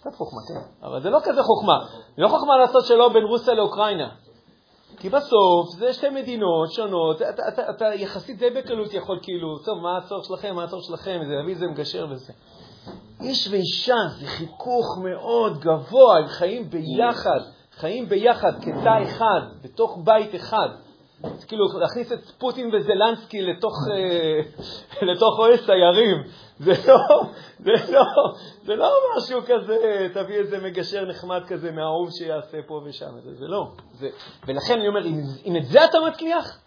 S1: קצת חוכמה, כן, אבל זה לא כזה חוכמה. זה לא חוכמה לעשות שלום בין רוסיה לאוקראינה. כי בסוף זה שתי מדינות שונות, אתה, אתה, אתה יחסית די בקלות יכול כאילו, טוב, מה הצורך שלכם, מה הצורך שלכם, זה להביא איזה מגשר וזה. איש ואישה זה חיכוך מאוד גבוה, הם חיים ביחד, חיים ביחד כתא אחד, בתוך בית אחד. זה כאילו להכניס את פוטין וזלנסקי לתוך, אה, *laughs* לתוך אוהל סיירים. זה לא, זה לא, זה לא משהו כזה, תביא איזה מגשר נחמד כזה מהאהוב שיעשה פה ושם. זה, זה לא. זה, ולכן אני אומר, אם, אם את זה אתה מצליח,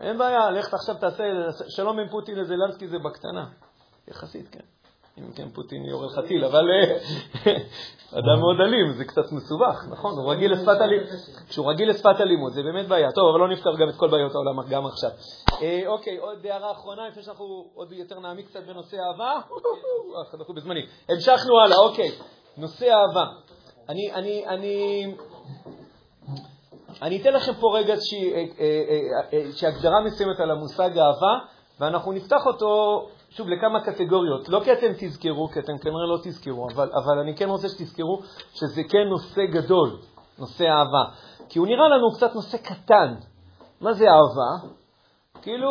S1: אין בעיה, לך עכשיו תעשה שלום עם פוטין לזלנסקי זה בקטנה. יחסית, כן. אם כן פוטין יורה לך טיל, אבל אה, *laughs* אדם מאוד אלים, זה קצת מסובך, נכון? הוא רגיל לשפת אלימות. כשהוא רגיל לשפת אלימות, זה באמת בעיה. טוב, אבל לא נפתר גם את כל בעיות העולם גם עכשיו. אה, אוקיי, עוד הערה אחרונה, לפני שאנחנו עוד יותר נעמיק קצת בנושא אהבה. אנחנו בזמני. המשכנו הלאה, אוקיי. נושא אהבה. אני, אני, אני... אני אתן לכם פה רגע איזושהי אה, הגדרה מסוימת על המושג אהבה, ואנחנו נפתח אותו שוב, לכמה קטגוריות. לא כי אתם תזכרו, כי אתם כנראה לא תזכרו, אבל, אבל אני כן רוצה שתזכרו שזה כן נושא גדול, נושא אהבה. כי הוא נראה לנו קצת נושא קטן. מה זה אהבה? כאילו,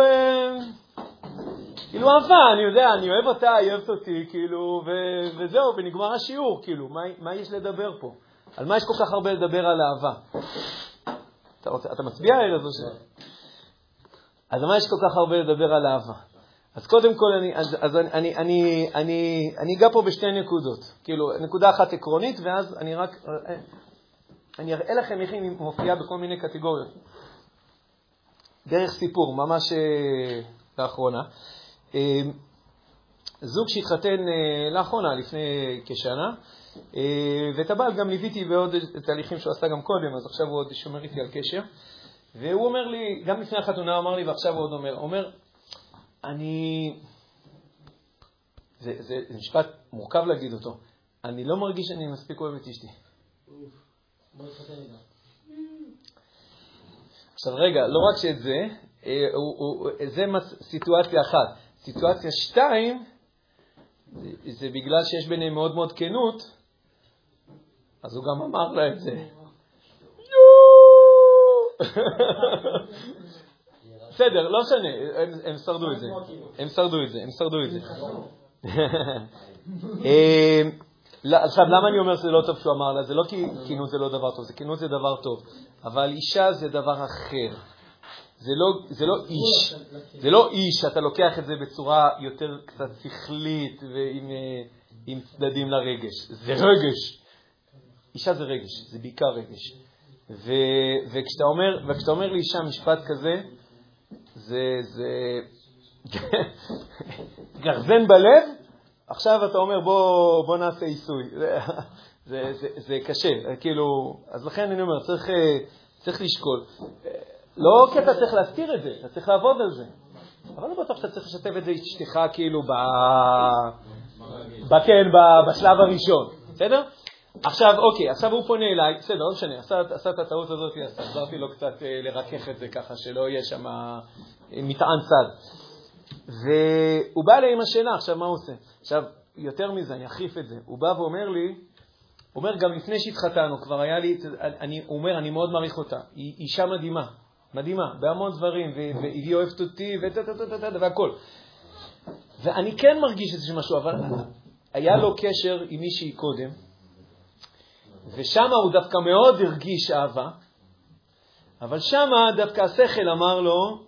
S1: אה, כאילו אהבה, אני יודע, אני אוהב אותה, היא אוהבת אותי, כאילו, ו, וזהו, ונגמר השיעור, כאילו, מה, מה יש לדבר פה? על מה יש כל כך הרבה לדבר על אהבה? אתה, רוצה, אתה מצביע, ארז, או ש... אז מה יש כל כך הרבה לדבר על אהבה? אז קודם כל, אני, אז, אז אני, אני, אני, אני, אני אגע פה בשתי נקודות. כאילו, נקודה אחת עקרונית, ואז אני רק, אני אראה לכם איך היא מופיעה בכל מיני קטגוריות. דרך סיפור, ממש אה, לאחרונה. אה, זוג שהתחתן אה, לאחרונה, לפני כשנה, ואת הבעל גם ליוויתי בעוד תהליכים שהוא עשה גם קודם, אז עכשיו הוא עוד שומר איתי על קשר. והוא אומר לי, גם לפני החתונה הוא אמר לי, ועכשיו הוא עוד אומר, אומר, אני... זה, זה, זה משפט מורכב להגיד אותו. אני לא מרגיש שאני מספיק אוהב את אשתי. עכשיו רגע, לא רק שאת זה, אה, הוא, הוא, זה סיטואציה אחת. סיטואציה שתיים, זה, זה בגלל שיש ביניהם מאוד מאוד כנות, אז הוא גם אמר לה את זה. *laughs* בסדר, לא משנה, הם, שרדו את זה. הם שרדו את זה, הם שרדו את זה. *laughs* אה, לא, עכשיו, למה אני אומר שזה לא טוב שהוא אמר לה? זה לא כי כינות זה לא דבר טוב, זה כינות זה דבר טוב, אבל אישה זה דבר אחר. זה לא, זה לא איש, זה לא איש שאתה לוקח את זה בצורה יותר קצת שכלית ועם אה, צדדים לרגש. זה רגש. אישה זה רגש, זה בעיקר רגש. ו, וכשאתה, אומר, וכשאתה אומר לאישה משפט כזה, זה, זה גרזן בלב, עכשיו אתה אומר בוא, בוא נעשה עיסוי. זה, זה, זה, זה קשה, כאילו, אז לכן אני אומר, צריך, אה, צריך לשקול. לא כי אתה צריך להסתיר את זה, אתה צריך לעבוד על זה. אבל לא בטוח שאתה צריך לשתף את זה אשתך כאילו ב... ב... כן. בשלב הראשון, בסדר? עכשיו, אוקיי, עכשיו הוא פונה אליי, בסדר, לא משנה, עשה, את הטעות הזאת, אז עזרתי לו קצת אה, לרכך את זה ככה, שלא יהיה שם אה, מטען צד. והוא בא אליי עם השאלה, עכשיו מה הוא עושה? עכשיו, יותר מזה, אני אחריף את זה. הוא בא ואומר לי, הוא אומר, גם לפני שהתחתנו, כבר היה לי, אני, הוא אומר, אני מאוד מעריך אותה, היא אישה מדהימה, מדהימה, בהמון דברים, והיא אוהבת אותי, והכול. ואני כן מרגיש איזה משהו, אבל היה לו קשר עם מישהי קודם, ושם הוא דווקא מאוד הרגיש אהבה, אבל שם דווקא השכל אמר לו,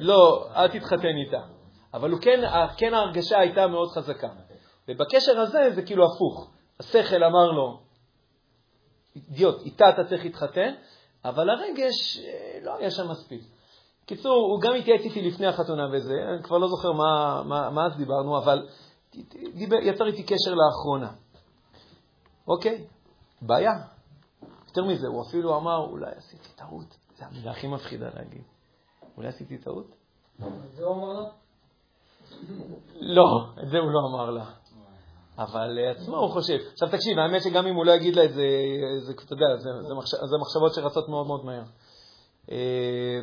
S1: לא, אל תתחתן איתה. אבל הוא כן, כן ההרגשה הייתה מאוד חזקה. ובקשר הזה זה כאילו הפוך. השכל אמר לו, אידיוט, איתה אתה צריך להתחתן, אבל הרגש אה, לא היה שם מספיק. קיצור, הוא גם התייעץ איתי לפני החתונה וזה, אני כבר לא זוכר מה, מה, מה אז דיברנו, אבל דיבר, יצר איתי קשר לאחרונה. אוקיי, בעיה. יותר מזה, הוא אפילו אמר, אולי עשיתי טעות. זו המילה הכי מפחידה להגיד. אולי עשיתי טעות?
S2: זה הוא אמר לה?
S1: לא, את זה הוא לא אמר לה. אבל עצמו הוא חושב. עכשיו תקשיב, האמת שגם אם הוא לא יגיד לה את זה, זה אתה יודע, זה, זה, מחש, זה מחשבות שרצות מאוד מאוד מהר. אה,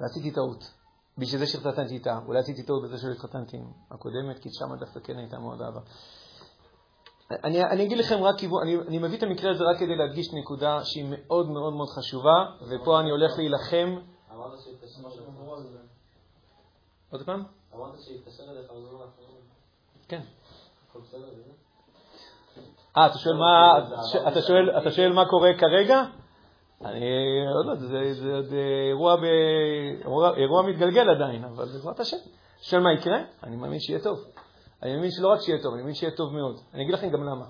S1: ועשיתי טעות. בשביל זה שהתחתנתי איתה. אולי עשיתי טעות בזה שלא התחתנתי עם הקודמת, כי שם דווקא כן הייתה מאוד אהבה. אני, אני אגיד לכם רק כיוון, אני, אני מביא את המקרה הזה רק כדי להדגיש נקודה שהיא מאוד מאוד מאוד חשובה, ופה אני הולך להילחם. עוד פעם?
S2: אמרת שהתקשר אליך בזמן האחרון.
S1: כן. אה, אתה שואל מה, אתה שואל, אתה שואל מה קורה כרגע? אני עוד לא, זה, זה עוד אירוע, ב, אירוע, אירוע מתגלגל עדיין, אבל בעזרת השם. שואל מה יקרה? אני מאמין שיהיה טוב. אני מאמין שלא רק שיהיה טוב, אני מאמין שיהיה טוב מאוד. אני אגיד לכם גם למה.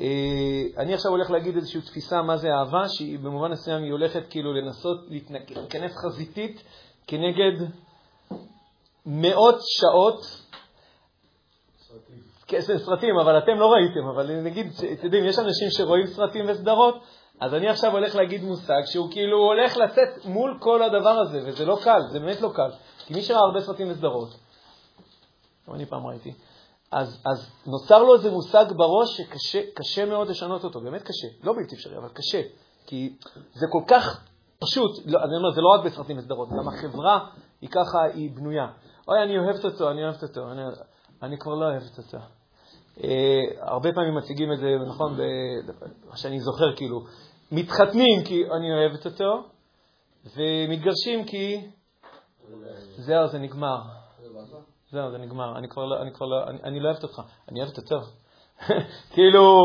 S1: אה, אני עכשיו הולך להגיד איזושהי תפיסה מה זה אהבה, שהיא במובן מסוים היא הולכת כאילו לנסות להיכנס חזיתית כנגד מאות שעות. סרטים. סרטים, אבל אתם לא ראיתם, אבל נגיד, אתם יודעים, יש אנשים שרואים סרטים וסדרות, אז אני עכשיו הולך להגיד מושג שהוא כאילו הולך לצאת מול כל הדבר הזה, וזה לא קל, זה באמת לא קל. כי מי שראה הרבה סרטים וסדרות, גם אני פעם ראיתי, אז, אז נוצר לו איזה מושג בראש שקשה מאוד לשנות אותו, באמת קשה, לא בלתי אפשרי, אבל קשה, כי זה כל כך פשוט, לא, אני אומר, זה לא רק בסרטים וסדרות, גם החברה היא ככה, היא בנויה. אוי, אני אוהבת אותו, אני אוהבת אותו, אני, אני כבר לא אוהבת אותו. אה, הרבה פעמים מציגים את זה, נכון, מה שאני זוכר, כאילו, מתחתנים כי אני אוהבת אותו, ומתגרשים כי זהו, זה נגמר. זהו, זה נגמר. אני כבר לא, אני כבר לא, אני, אני לא אוהבת אותך. אני אוהבת אותו. *laughs* כאילו,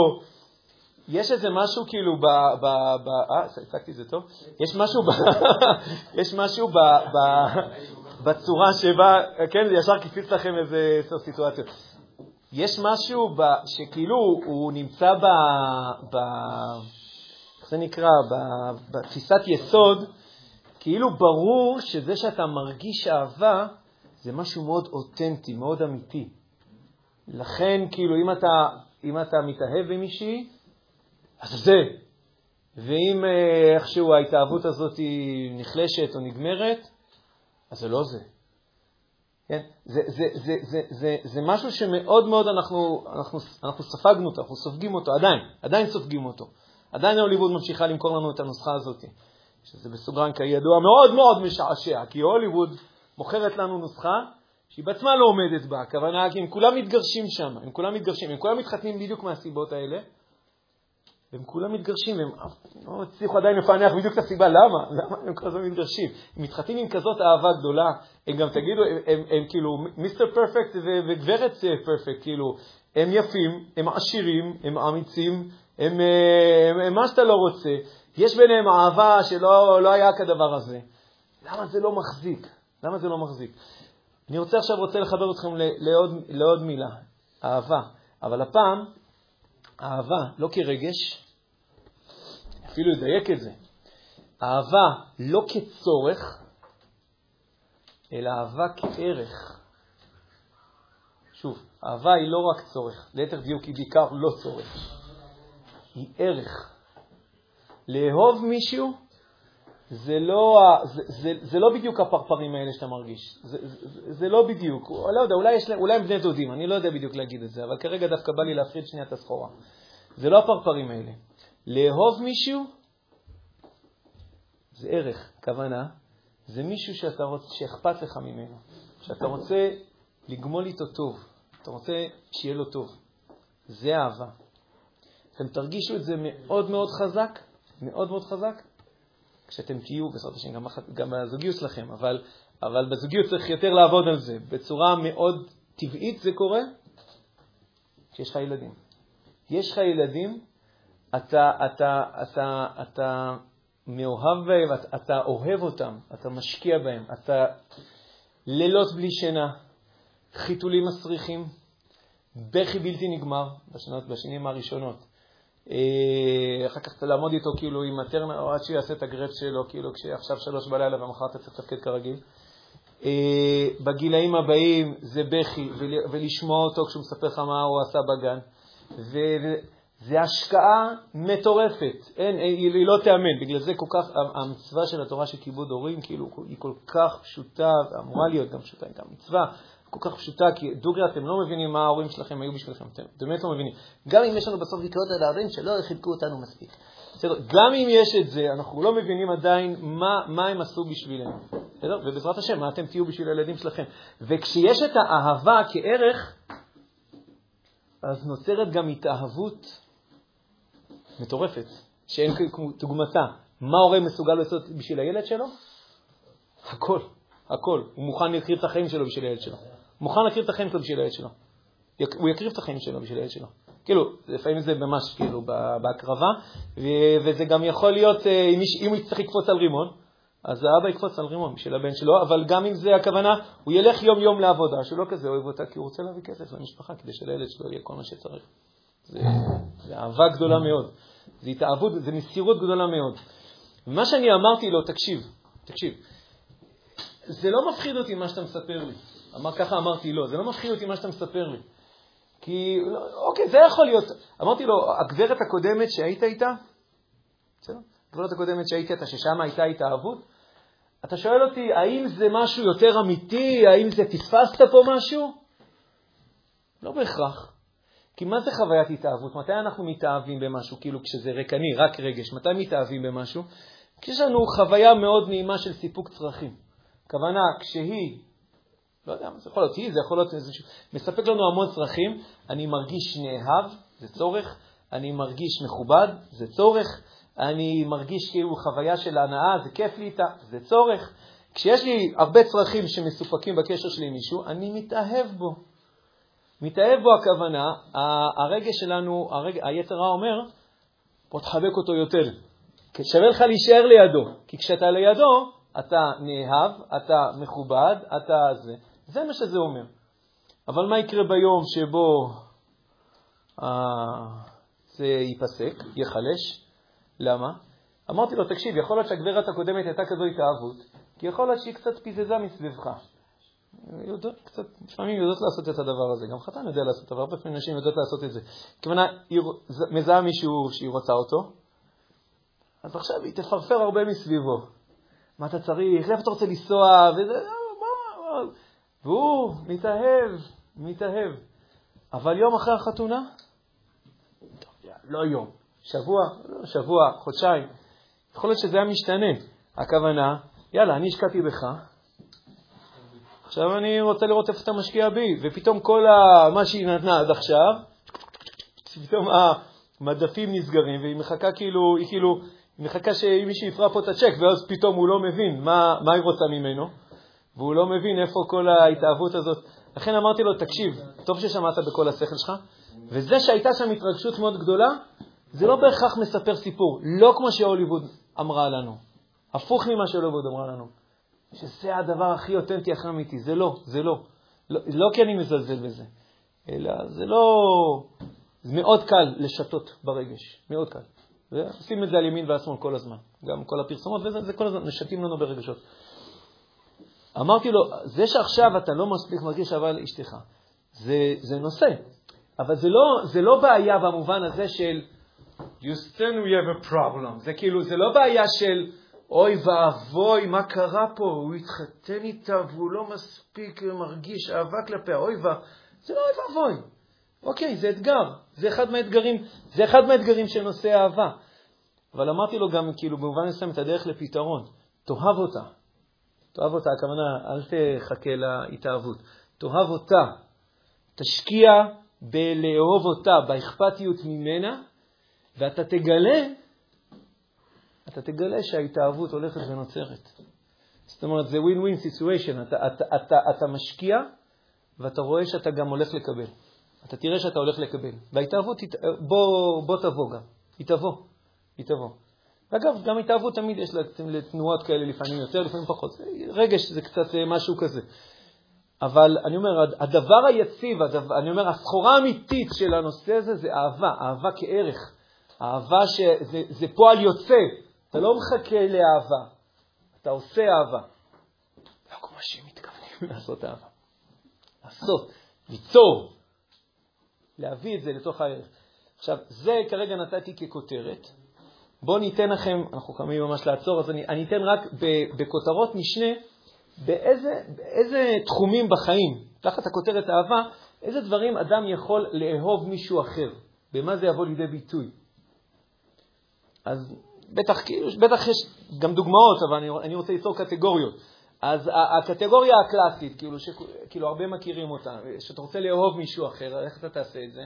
S1: יש איזה משהו כאילו ב... ב, ב אה, הצגתי את זה טוב? יש משהו ב... *laughs* יש משהו ב, ב, בצורה שבה, כן, ישר קפיץ לכם איזה סיטואציות. יש משהו ב, שכאילו הוא נמצא ב... ב איך זה נקרא? ב, בתפיסת יסוד, כאילו ברור שזה שאתה מרגיש אהבה, זה משהו מאוד אותנטי, מאוד אמיתי. לכן, כאילו, אם אתה, אם אתה מתאהב עם מישהי, אז זה. ואם אה, איכשהו ההתאהבות הזאת נחלשת או נגמרת, אז זה לא זה. כן? זה, זה, זה, זה, זה, זה משהו שמאוד מאוד אנחנו, אנחנו, אנחנו ספגנו אותו, אנחנו סופגים אותו, עדיין, עדיין סופגים אותו. עדיין הוליווד ממשיכה למכור לנו את הנוסחה הזאת, שזה בסוגריים כידוע מאוד מאוד משעשע, כי הוליווד מוכרת לנו נוסחה שהיא בעצמה לא עומדת בה, הכוונה כי הם כולם מתגרשים שם, הם כולם מתגרשים, הם כולם מתחתנים בדיוק מהסיבות האלה, והם כולם מתגרשים, והם לא הצליחו עדיין לפענח בדיוק את הסיבה, למה? למה הם כל הזמן מתגרשים? הם מתחתנים עם כזאת אהבה גדולה, הם גם תגידו, הם, הם, הם כאילו מיסטר פרפקט וגברת פרפקט, כאילו, הם יפים, הם עשירים, הם אמיצים, הם, הם, הם מה שאתה לא רוצה, יש ביניהם אהבה שלא לא היה כדבר הזה. למה זה לא מחזיק? למה זה לא מחזיק? אני רוצה עכשיו רוצה לחבר אתכם לעוד, לעוד מילה, אהבה. אבל הפעם, אהבה לא כרגש, אפילו לדייק את זה, אהבה לא כצורך, אלא אהבה כערך. שוב, אהבה היא לא רק צורך, ליתר דיוק היא בעיקר לא צורך, היא ערך. לאהוב מישהו זה לא, זה, זה, זה לא בדיוק הפרפרים האלה שאתה מרגיש. זה, זה, זה לא בדיוק. לא יודע, אולי, יש, אולי הם בני דודים, אני לא יודע בדיוק להגיד את זה, אבל כרגע דווקא בא לי להפריד שנייה את הסחורה. זה לא הפרפרים האלה. לאהוב מישהו זה ערך, כוונה. זה מישהו שאתה רוצ, שאכפת לך ממנו, שאתה רוצה לגמול איתו טוב, אתה רוצה שיהיה לו טוב. זה אהבה. אתם תרגישו את זה מאוד מאוד חזק, מאוד מאוד חזק, כשאתם תהיו, בעזרת השם, גם, גם בזוגיות שלכם, אבל, אבל בזוגיות צריך יותר לעבוד על זה. בצורה מאוד טבעית זה קורה כשיש לך ילדים. יש לך ילדים, אתה, אתה, אתה, אתה מאוהב בהם, אתה, אתה אוהב אותם, אתה משקיע בהם, אתה לילות בלי שינה, חיתולים מסריחים, בכי בלתי נגמר בשנות, בשנים הראשונות. אה, אחר כך לעמוד איתו כאילו עם מטרנה, או עד שיעשה את הגרף שלו, כאילו כשעכשיו שלוש בלילה ומחר אתה צריך לתפקד כרגיל. אה, בגילאים הבאים זה בכי, ולשמוע אותו כשהוא מספר לך מה הוא עשה בגן. וזה השקעה מטורפת, אין, היא, לא תיאמן, בגלל זה כל כך, המצווה של התורה של כיבוד הורים, כאילו, היא כל כך פשוטה, אמורה להיות גם פשוטה, היא גם מצווה, כל כך פשוטה, כי דוגרי אתם לא מבינים מה ההורים שלכם היו בשבילכם, אתם באמת לא מבינים. גם אם יש לנו בסוף ביקורת על ההורים שלא חיבקו אותנו מספיק. בסדר, גם אם יש את זה, אנחנו לא מבינים עדיין מה, מה הם עשו בשבילנו. בסדר? ובעזרת השם, מה אתם תהיו בשביל הילדים שלכם. וכשיש את האהבה כערך, אז נוצרת גם התאהבות מטורפת, שאין כדוגמתה. מה הורה מסוגל לעשות בשביל הילד שלו? הכל, הכל. הוא מוכן להקריב את החיים שלו בשביל הילד שלו. מוכן להקריב את החיים שלו בשביל הילד שלו. הוא יקריב את החיים שלו בשביל הילד שלו. כאילו, לפעמים זה ממש כאילו בהקרבה, וזה גם יכול להיות, אה, אם הוא יצטרך לקפוץ על רימון, אז האבא יקפוץ על רימון בשביל הבן שלו, אבל גם אם זה הכוונה, הוא ילך יום-יום לעבודה, שהוא לא כזה אוהב אותה, כי הוא רוצה להביא כסף למשפחה, כדי שלילד שלו יהיה כל מה שצריך. זה, זה אהבה גדולה מאוד, זה התאהבות, זה מסירות גדולה מאוד. ומה שאני אמרתי לו, תקשיב, תקשיב, זה לא מפחיד אותי מה שאתה מספר לי. אמר, ככה אמרתי לו, זה לא מפחיד אותי מה שאתה מספר לי. כי, אוקיי, זה יכול להיות. אמרתי לו, הגברת הקודמת שהיית איתה, בסדר? הגברת הקודמת שהיית איתה, ששם הייתה התאהבות, אתה שואל אותי, האם זה משהו יותר אמיתי? האם זה פספסת פה משהו? לא בהכרח. כי מה זה חוויית התאהבות? מתי אנחנו מתאהבים במשהו, כאילו כשזה רקני, רק רגש? מתי מתאהבים במשהו? כשיש לנו חוויה מאוד נעימה של סיפוק צרכים. כוונה, כשהיא לא יודע, זה יכול להיות היא, זה יכול להיות איזשהו... מספק לנו המון צרכים. אני מרגיש נאהב, זה צורך. אני מרגיש מכובד, זה צורך. אני מרגיש כאילו חוויה של הנאה, זה כיף לי איתה, זה צורך. כשיש לי הרבה צרכים שמסופקים בקשר שלי עם מישהו, אני מתאהב בו. מתאהב בו הכוונה, הרגש שלנו, הרג... היצר רע אומר, בוא תחבק אותו יותר. שווה לך להישאר לידו, כי כשאתה לידו, אתה נאהב, אתה מכובד, אתה זה. זה מה שזה אומר. אבל מה יקרה ביום שבו אה, זה ייפסק, ייחלש? למה? אמרתי לו, תקשיב, יכול להיות שהגברת הקודמת הייתה כזו התאהבות, כי יכול להיות שהיא קצת פיזזה מסביבך. יודעות, קצת, לפעמים יודעות לעשות את הדבר הזה, גם חתן יודע לעשות, אבל הרבה פעמים נשים יודעות לעשות את זה. כוונה, היא מזהה מישהו שהיא רוצה אותו, אז עכשיו היא תפרפר הרבה מסביבו. מה אתה צריך? איפה אתה רוצה לנסוע? וזה, מה, מה, והוא מתאהב, מתאהב. אבל יום אחרי החתונה, לא יום, שבוע, לא שבוע, חודשיים, יכול להיות שזה היה משתנה. הכוונה, יאללה, אני השקעתי בך, עכשיו אני רוצה לראות איפה אתה משקיע בי, ופתאום כל ה... מה שהיא נתנה עד עכשיו, פתאום מדפים נסגרים, והיא מחכה כאילו, היא כאילו, היא מחכה שמישהו יפרע פה את הצ'ק, ואז פתאום הוא לא מבין מה, מה היא רוצה ממנו, והוא לא מבין איפה כל ההתאהבות הזאת. לכן אמרתי לו, תקשיב, טוב ששמעת בכל השכל שלך, וזה שהייתה שם התרגשות מאוד גדולה, זה לא בהכרח מספר סיפור, לא כמו שהוליווד אמרה לנו, הפוך ממה שהוליווד אמרה לנו, שזה הדבר הכי אותנטי, הכי אמיתי, זה לא, זה לא. לא, לא כי אני מזלזל בזה, אלא זה לא... זה מאוד קל לשתות ברגש, מאוד קל. ועושים את זה על ימין ועל שמאל כל הזמן. גם כל הפרסומות, וזה זה כל הזמן, משתים לנו ברגשות. אמרתי לו, זה שעכשיו אתה לא מספיק מרגיש אהבה לאשתך, זה, זה נושא, אבל זה לא, זה לא בעיה במובן הזה של Houston, we have a problem. זה כאילו, זה לא בעיה של אוי ואבוי, מה קרה פה? הוא התחתן איתה והוא לא מספיק מרגיש אהבה כלפיה, אוי ו... זה לא אוי ואבוי. אוקיי, זה אתגר. זה אחד מהאתגרים, זה אחד מהאתגרים של נושא אהבה. אבל אמרתי לו גם, כאילו, במובן מסוים, את הדרך לפתרון. תאהב אותה. תאהב אותה, הכוונה, אל תחכה להתאהבות. תאהב אותה. תשקיע בלאהוב אותה, באכפתיות ממנה, ואתה תגלה, אתה תגלה שההתאהבות הולכת ונוצרת. זאת אומרת, זה win-win situation. אתה, אתה, אתה, אתה משקיע, ואתה רואה שאתה גם הולך לקבל. אתה תראה שאתה הולך לקבל. וההתאהבות, בוא, בוא תבוא גם. היא תבוא. היא תבוא. ואגב, גם התאהבות תמיד יש לה תנועות כאלה, לפעמים יותר, לפעמים פחות. רגש זה קצת אה, משהו כזה. אבל אני אומר, הדבר היציב, הדבר, אני אומר, הסחורה האמיתית של הנושא הזה זה אהבה, אהבה כערך. אהבה שזה פועל יוצא. אתה לא מחכה לאהבה, אתה עושה אהבה. לא כמו שהם מתכוונים *laughs* לעשות אהבה. לעשות, ליצור, להביא את זה לתוך הערך. עכשיו, זה כרגע נתתי ככותרת. בואו ניתן לכם, אנחנו חייבים ממש לעצור, אז אני, אני אתן רק בכותרות משנה באיזה, באיזה תחומים בחיים, תחת הכותרת אהבה, איזה דברים אדם יכול לאהוב מישהו אחר, במה זה יבוא לידי ביטוי. אז בטח, כאילו, בטח יש גם דוגמאות, אבל אני, אני רוצה ליצור קטגוריות. אז הקטגוריה הקלאסית, כאילו, ש, כאילו הרבה מכירים אותה, שאתה רוצה לאהוב מישהו אחר, איך אתה תעשה את זה?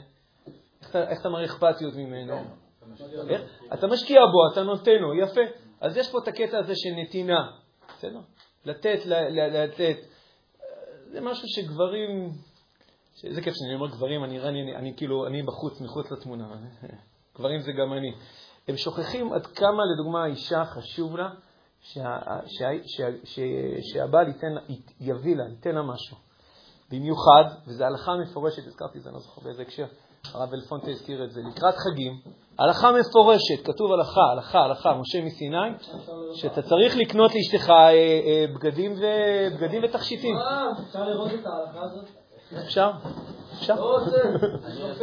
S1: איך אתה, איך אתה מראה אכפתיות ממנו? אתה משקיע בו, אתה נותן לו, יפה. אז יש פה את הקטע הזה של נתינה, בסדר? לתת, לתת. זה משהו שגברים, איזה כיף שאני אומר גברים, אני, אני, אני, אני כאילו, אני בחוץ, מחוץ לתמונה. *laughs* גברים זה גם אני. הם שוכחים עד כמה, לדוגמה, האישה חשוב לה שה, שה, שה, שה, שהבעל ייתן, יביא לה, ייתן לה משהו. במיוחד, וזו הלכה מפורשת, הזכרתי את זה, אני לא זוכר באיזה הקשר, הרב אלפונטה הזכיר את זה, לקראת חגים, הלכה מפורשת, כתוב הלכה, הלכה, הלכה, משה מסיני, שאתה צריך לקנות לאשתך אה, אה, בגדים, ו... בגדים ותכשיטים.
S2: אפשר לראות את ההלכה הזאת?
S1: אפשר, אפשר.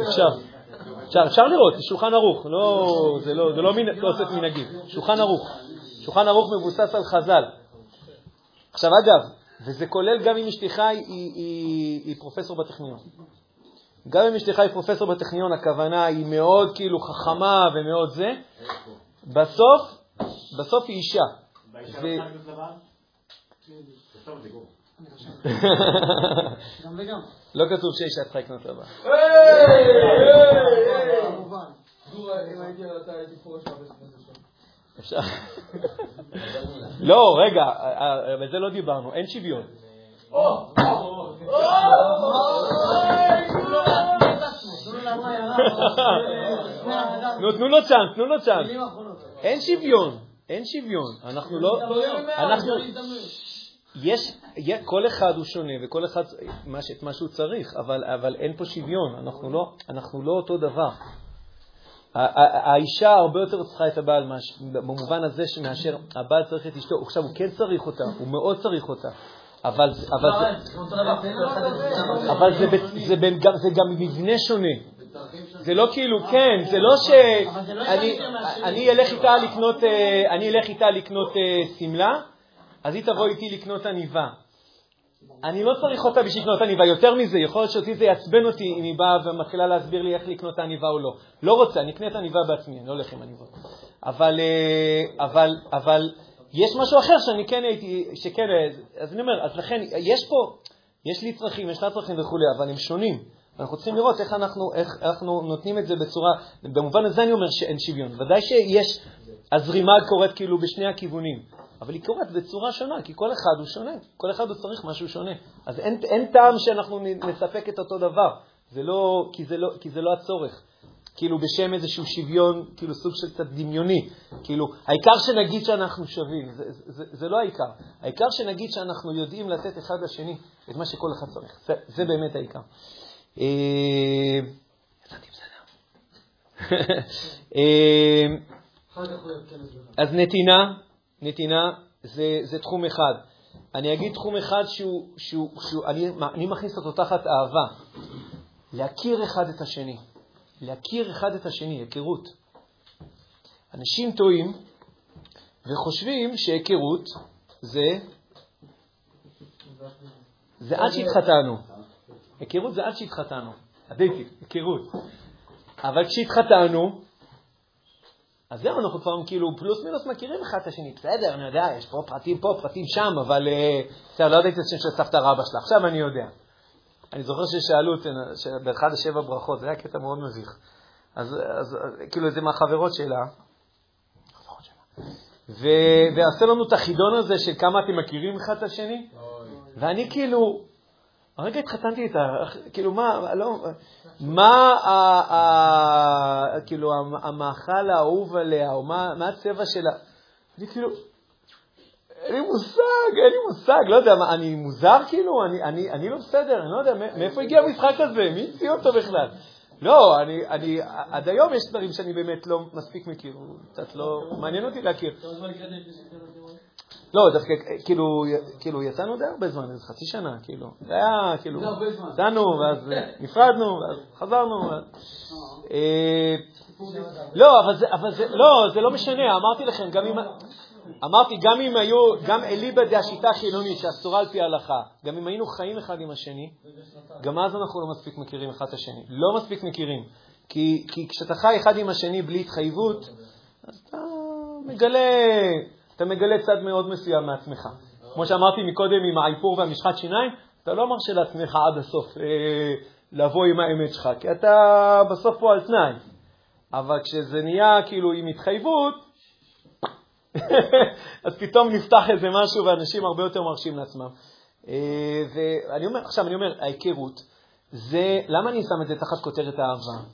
S1: אפשר. אפשר, אפשר לראות, שולחן ערוך, לא, זה לא, זה לא לא אוסף מנהגים, שולחן ערוך. שולחן ערוך מבוסס על חז"ל. עכשיו, אגב, וזה כולל גם אם אשתך היא, היא, היא, היא פרופסור בטכניון. גם אם אשתך היא פרופסור בטכניון, הכוונה היא מאוד כאילו חכמה ומאוד זה, בסוף, בסוף היא אישה. *laughs* לא כתוב שאישה צריכה לקנות לבן. אפשר? לא, רגע, על זה לא דיברנו, אין שוויון. תנו לו צ'אנס, תנו לו צ'אנס. אין שוויון, אין שוויון. אנחנו לא... אנחנו... יש, כל אחד הוא שונה וכל אחד את מה שהוא צריך, אבל, אבל אין פה שוויון, אנחנו לא, אנחנו לא אותו דבר. האישה הרבה יותר צריכה את הבעל, במובן הזה שמאשר הבעל צריך את אשתו, עכשיו הוא כן צריך אותה, הוא מאוד צריך אותה, אבל, אבל, אבל זה, זה, גם, זה גם מבנה שונה. זה לא כאילו, כן, זה לא לקנות, אני אלך איתה לקנות שמלה, אז היא תבוא איתי לקנות עניבה. אני לא צריך אותה בשביל לקנות עניבה. יותר מזה, יכול להיות שאותי זה יעצבן אותי אם היא באה ומתחילה להסביר לי איך לקנות עניבה או לא. לא רוצה, אני אקנה את העניבה בעצמי, אני לא הולך עם עניבות. אבל, אה, אבל, אבל יש משהו אחר שאני כן הייתי, שכן, אז אני אומר, אז לכן, יש פה, יש לי צרכים, יש לה צרכים וכולי, אבל הם שונים. אנחנו צריכים לראות איך אנחנו, איך אנחנו נותנים את זה בצורה, במובן הזה אני אומר שאין שוויון. ודאי שיש, הזרימה קורית כאילו בשני הכיוונים, אבל היא קורית בצורה שונה, כי כל אחד הוא שונה, כל אחד הוא צריך משהו שונה. אז אין, אין טעם שאנחנו נספק את אותו דבר, זה לא, כי, זה לא, כי זה לא הצורך. כאילו בשם איזשהו שוויון, כאילו סוג של קצת דמיוני. כאילו, העיקר שנגיד שאנחנו שווים, זה, זה, זה, זה לא העיקר. העיקר שנגיד שאנחנו יודעים לתת אחד לשני את מה שכל אחד צריך. זה, זה באמת העיקר. אה. אה, אז נתינה, נתינה זה, זה תחום אחד. אני אגיד תחום אחד שהוא, שהוא, שהוא אני, אני מכניס אותו תחת אהבה. להכיר אחד את השני. להכיר אחד את השני, היכרות. אנשים טועים וחושבים שהיכרות זה, זה עד שהתחתנו. היכרות זה עד שהתחתנו. הדייטים, היכרות. אבל כשהתחתנו, אז זהו, אנחנו כבר כאילו פלוס מינוס מכירים אחד את השני. בסדר, אני יודע, יש פה פרטים פה, פרטים שם, אבל אה, בסדר, לא ידעתי את השם של סבתא רבא שלה. עכשיו אני יודע. אני זוכר ששאלו אותי, באחד השבע ברכות, זה היה קטע מאוד מביך. אז, אז כאילו, זה מהחברות שלה, ו, ועשה לנו את החידון הזה של כמה אתם מכירים אחד את השני, ואני כאילו, הרגע התחתנתי איתה, כאילו, מה, לא, מה ה, ה, כאילו, המאכל האהוב עליה, או מה, מה הצבע שלה, אני כאילו, אין לי מושג, אין לי מושג, לא יודע, מה, אני מוזר כאילו? אני, אני, אני לא בסדר, אני לא יודע, מאיפה הגיע המשחק הזה? מי הציע אותו בכלל? לא, אני, אני, עד היום יש דברים שאני באמת לא מספיק מכיר, קצת לא, מעניין אותי להכיר. לא, דווקא, כאילו, כאילו, יצאנו די הרבה זמן, איזה חצי שנה, כאילו. זה היה, כאילו, יצאנו, ואז *laughs* נפרדנו, ואז חזרנו. אה, לא, אבל זה, לא, זה לא משנה, אמרתי לכם, גם אם... אמרתי, גם אם היו, גם אליבא דהשיטה החילונית שאסורה על פי ההלכה, גם אם היינו חיים אחד עם השני, גם אז אנחנו לא מספיק מכירים אחד את השני. לא מספיק מכירים. כי, כי כשאתה חי אחד עם השני בלי התחייבות, אז אתה מגלה, אתה מגלה צד מאוד מסוים מעצמך. כמו שאמרתי מקודם עם האיפור והמשחת שיניים, אתה לא מרשה לעצמך עד הסוף אה, לבוא עם האמת שלך, כי אתה בסוף פה על תנאי. אבל כשזה נהיה כאילו עם התחייבות, *laughs* אז פתאום נפתח איזה משהו ואנשים הרבה יותר מרשים לעצמם. אה, ואני אומר, עכשיו אני אומר, ההיכרות, זה, למה אני שם את זה תחת כותרת האהבה?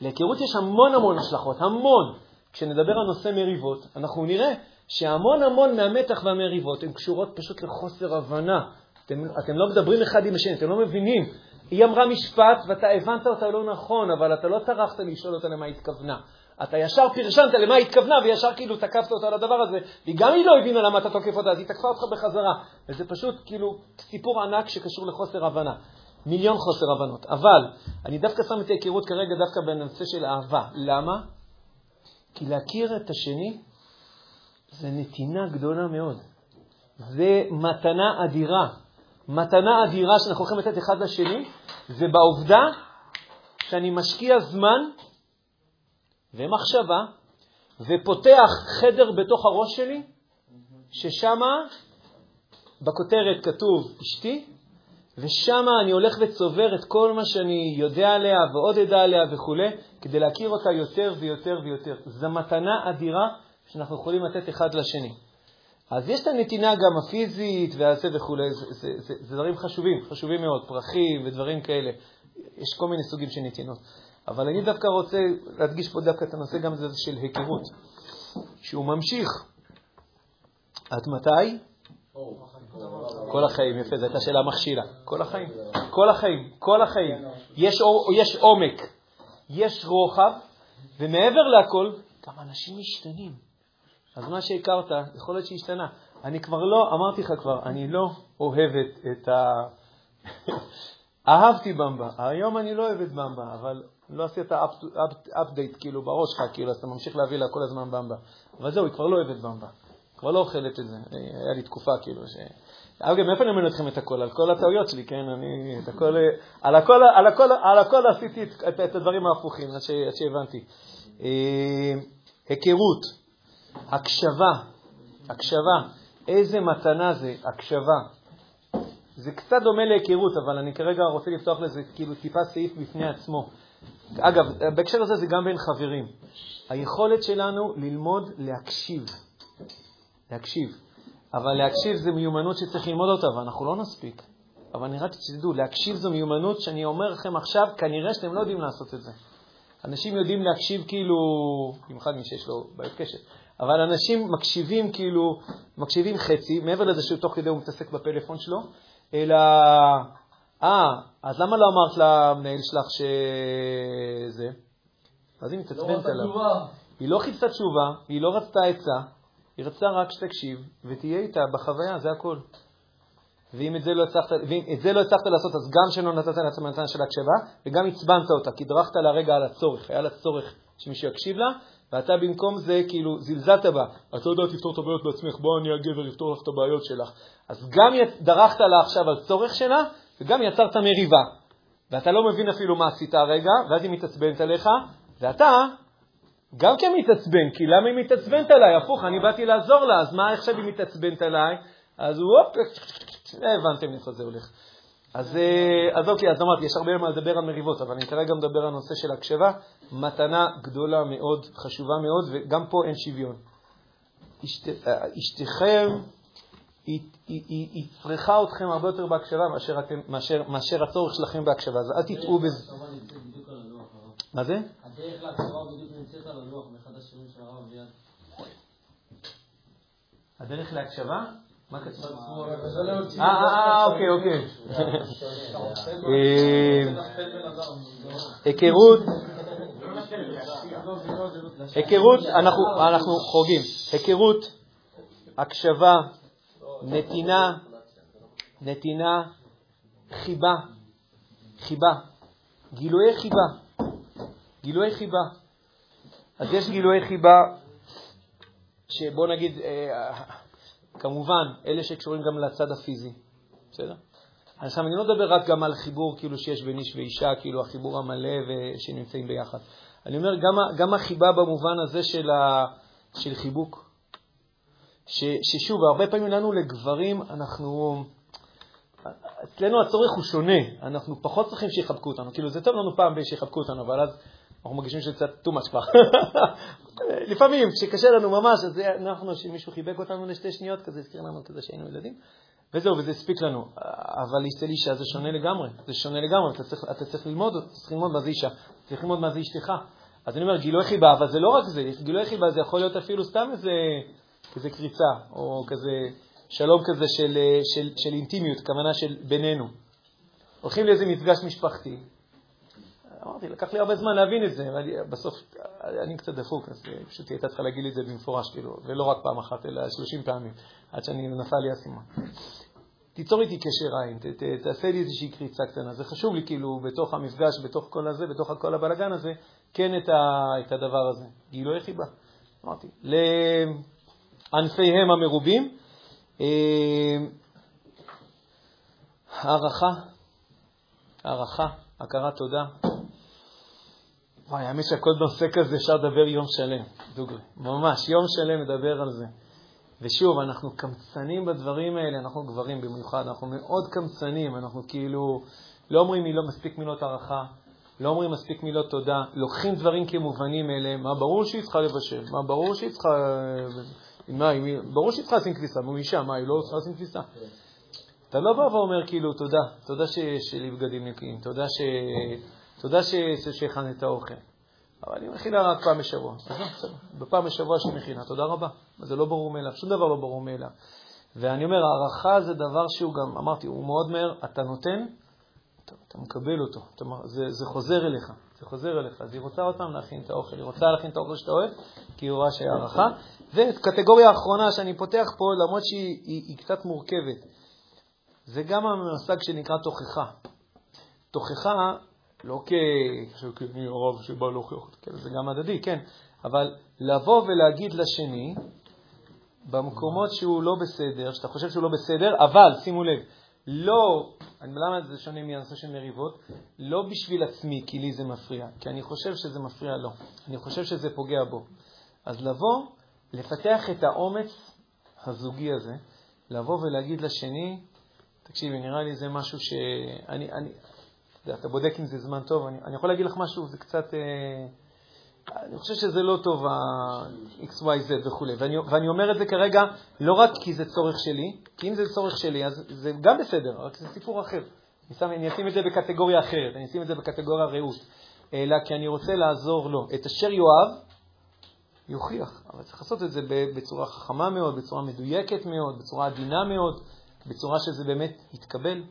S1: להיכרות יש המון המון השלכות, המון. כשנדבר על נושא מריבות, אנחנו נראה שהמון המון מהמתח והמריבות הן קשורות פשוט לחוסר הבנה. אתם, אתם לא מדברים אחד עם השני, אתם לא מבינים. היא אמרה משפט ואתה הבנת אותה לא נכון, אבל אתה לא טרחת לשאול אותה למה התכוונה. אתה ישר פרשנת למה היא התכוונה, וישר כאילו תקפת אותה על הדבר הזה, וגם היא לא הבינה למה אתה תוקף אותה, אז היא תקפה אותך בחזרה. וזה פשוט כאילו סיפור ענק שקשור לחוסר הבנה. מיליון חוסר הבנות. אבל אני דווקא שם את ההיכרות כרגע דווקא בנושא של אהבה. למה? כי להכיר את השני זה נתינה גדולה מאוד. זה מתנה אדירה. מתנה אדירה שאנחנו הולכים לתת אחד לשני, זה בעובדה שאני משקיע זמן ומחשבה, ופותח חדר בתוך הראש שלי, ששם בכותרת כתוב אשתי, ושם אני הולך וצובר את כל מה שאני יודע עליה ועוד אדע עליה וכו', כדי להכיר אותה יותר ויותר ויותר. זו מתנה אדירה שאנחנו יכולים לתת אחד לשני. אז יש את הנתינה גם הפיזית והזה וכו', זה, זה, זה, זה דברים חשובים, חשובים מאוד, פרחים ודברים כאלה. יש כל מיני סוגים של נתינות. אבל אני דווקא רוצה להדגיש פה דווקא את הנושא גם הזה של היכרות, שהוא ממשיך עד מתי? כל החיים, יפה, זו הייתה שאלה מכשילה. כל החיים, כל החיים, כל החיים. יש עומק, יש רוחב, ומעבר לכל, גם אנשים משתנים. אז מה שהכרת, יכול להיות שהשתנה. אני כבר לא, אמרתי לך כבר, אני לא אוהבת את ה... *laughs* אהבתי במבה, היום אני לא אוהבת במבה, אבל לא עשית אפדייט כאילו בראש שלך, כאילו, אז אתה ממשיך להביא לה כל הזמן במבה. אבל זהו, היא כבר לא אוהבת במבה. כבר לא אוכלת את זה. היה לי תקופה כאילו ש... אגב, מאיפה אני אומר אתכם את הכל? על כל הטעויות שלי, כן? אני את הכל... על הכל, על הכל, על הכל עשיתי את, את, את הדברים ההפוכים עד, שהבנתי. אה, היכרות, הקשבה, הקשבה. איזה מתנה זה, הקשבה. זה קצת דומה להיכרות, אבל אני כרגע רוצה לפתוח לזה כאילו טיפה סעיף בפני עצמו. אגב, בהקשר הזה זה גם בין חברים. היכולת שלנו ללמוד להקשיב. להקשיב. אבל להקשיב זה מיומנות שצריך ללמוד אותה, ואנחנו לא נספיק. אבל אני רק שתדעו, להקשיב זו מיומנות שאני אומר לכם עכשיו, כנראה שאתם לא יודעים לעשות את זה. אנשים יודעים להקשיב כאילו, במיוחד מי שיש לו בעיות קשב, אבל אנשים מקשיבים כאילו, מקשיבים חצי, מעבר לזה שתוך כדי הוא מתעסק בפלאפון שלו, אלא, אה, אז למה לא אמרת למנהל שלך שזה? אז היא מתעצבנת עליו. היא לא חיפשה תשובה, היא לא רצתה עצה, היא רצתה רק שתקשיב ותהיה איתה בחוויה, זה הכל. ואם את זה לא הצלחת, ואם את זה לא הצלחת לעשות, אז גם שלא נתת לעצמך מתנה של הקשבה, וגם עצבנת אותה, כי דרכת לה רגע על הצורך, היה לה צורך שמישהו יקשיב לה, ואתה במקום זה כאילו זלזלת בה. את לא יודעת לפתור את הבעיות בעצמך, בוא אני הגבר לפתור לך את הבעיות שלך. אז גם דרכת לה עכשיו על צורך שלה, וגם יצרת מריבה. ואתה לא מבין אפילו מה עשית הרגע, ואז היא מתעצבנת עליך, ואתה גם כן מתעצבן, כי למה היא מתעצבנת עליי? הפוך, אני באתי לעזור לה, אז מה עכשיו היא מתעצבנת עליי? אז הוא, הופ, הבנתם איפה זה הולך. אז, אה, אז אוקיי, אז אמרתי, יש הרבה מה לדבר על מריבות, אבל אני כרגע מדבר על נושא של הקשבה, מתנה גדולה מאוד, חשובה מאוד, וגם פה אין שוויון. אשת, אה, אשתכם, היא, היא, היא, היא צריכה אתכם הרבה יותר בהקשבה מאשר, אתם, מאשר, מאשר הצורך שלכם בהקשבה, אז אל תטעו בזה. מה זה?
S2: הדרך להקשבה בדיוק נמצאת על הלוח באחד השירים של הרב ליד.
S1: הדרך להקשבה? מה כתוב? אה, אה, אוקיי, אוקיי. היכרות, היכרות, אנחנו חוגים. היכרות, הקשבה, נתינה, נתינה, חיבה, חיבה, גילויי חיבה, גילויי חיבה. אז יש גילויי חיבה שבוא נגיד, כמובן, אלה שקשורים גם לצד הפיזי, בסדר? עכשיו, אני לא מדבר רק גם על חיבור כאילו שיש בין איש ואישה, כאילו החיבור המלא ושנמצאים ביחד. אני אומר, גם, גם החיבה במובן הזה של, ה, של חיבוק. ש, ששוב, הרבה פעמים לנו לגברים, אנחנו... אצלנו הצורך הוא שונה, אנחנו פחות צריכים שיחבקו אותנו. כאילו, זה טוב לנו פעם שיחבקו אותנו, אבל אז אנחנו מרגישים שזה קצת too much כבר. *laughs* לפעמים, כשקשה לנו ממש, אז אנחנו, כשמישהו חיבק אותנו לשתי שניות, כזה הזכיר לנו כזה שהיינו ילדים, וזהו, וזה הספיק לנו. אבל אצל אישה זה שונה לגמרי, זה שונה לגמרי, אתה צריך, אתה צריך ללמוד, אתה צריך ללמוד מה זה אישה, צריך ללמוד מה זה אשתך. אז אני אומר, גילוי חיבה, אבל זה לא רק זה, גילוי חיבה זה יכול להיות אפילו סתם איזה, איזה קריצה, או כזה שלום כזה של, של, של אינטימיות, כוונה של בינינו. הולכים לאיזה מפגש משפחתי, אמרתי, לקח לי הרבה זמן להבין את זה, בסוף אני קצת דפוק, אז פשוט היא הייתה צריכה להגיד לי את זה במפורש, כאילו, ולא רק פעם אחת, אלא 30 פעמים, עד שאני נפל לי האסימון. תיצור איתי קשר עין, ת, ת, תעשה לי איזושהי קריצה קטנה. זה חשוב לי, כאילו, בתוך המפגש, בתוך כל הזה, בתוך כל הבלגן הזה, כן את, ה, את הדבר הזה. גילוי חיבה. אמרתי, לענפיהם המרובים, אה, הערכה, הערכה, הכרת תודה, וואי, האמת שהכל נושא כזה אפשר לדבר יום שלם, דוגרי. ממש, יום שלם לדבר על זה. ושוב, אנחנו קמצנים בדברים האלה, אנחנו גברים במיוחד, אנחנו מאוד קמצנים, אנחנו כאילו לא אומרים מילות, מספיק מילות הערכה, לא אומרים מספיק מילות תודה, לוקחים דברים כמובנים מאליהם, מה ברור שהיא צריכה לבשל, מה ברור שהיא צריכה... מה, ברור שהיא צריכה לשים כביסה, נו אישה, מה, היא לא צריכה לשים כביסה? אתה לא בא ואומר כאילו, תודה, תודה שיש לי בגדים נקיים, תודה ש... תודה שהכנת את האוכל. אבל אני מכינה רק פעם בשבוע. בפעם בשבוע שהיא מכינה, תודה רבה. זה לא ברור מאליו, שום דבר לא ברור מאליו. ואני אומר, הערכה זה דבר שהוא גם, אמרתי, הוא מאוד מהר, אתה נותן, אתה, אתה מקבל אותו. אתה, זה, זה חוזר אליך, זה חוזר אליך. אז היא רוצה עוד פעם להכין את האוכל, היא רוצה להכין את האוכל שאתה אוהב, כי היא רואה שהיא הערכה. וקטגוריה האחרונה שאני פותח פה, למרות שהיא היא, היא קצת מורכבת, זה גם המושג שנקרא תוכחה. תוכחה לא כמי הרב שבא להוכיח, כן, זה גם הדדי, כן, אבל לבוא ולהגיד לשני, במקומות שהוא לא בסדר, שאתה חושב שהוא לא בסדר, אבל שימו לב, לא, למה זה שונה מהנושא של מריבות? לא בשביל עצמי, כי לי זה מפריע, כי אני חושב שזה מפריע לו, אני חושב שזה פוגע בו. אז לבוא, לפתח את האומץ הזוגי הזה, לבוא ולהגיד לשני, תקשיבי, נראה לי זה משהו שאני, אני, אתה בודק אם זה זמן טוב, אני, אני יכול להגיד לך משהו, זה קצת, אה, אני חושב שזה לא טוב ה-XYZ וכו', ואני, ואני אומר את זה כרגע לא רק כי זה צורך שלי, כי אם זה צורך שלי, אז זה גם בסדר, רק זה סיפור אחר. אני, שם, אני אשים את זה בקטגוריה אחרת, אני אשים את זה בקטגוריה רעות, אלא כי אני רוצה לעזור לו. את אשר יאהב, יוכיח, אבל צריך לעשות את זה בצורה חכמה מאוד, בצורה מדויקת מאוד, בצורה עדינה מאוד, בצורה שזה באמת יתקבל.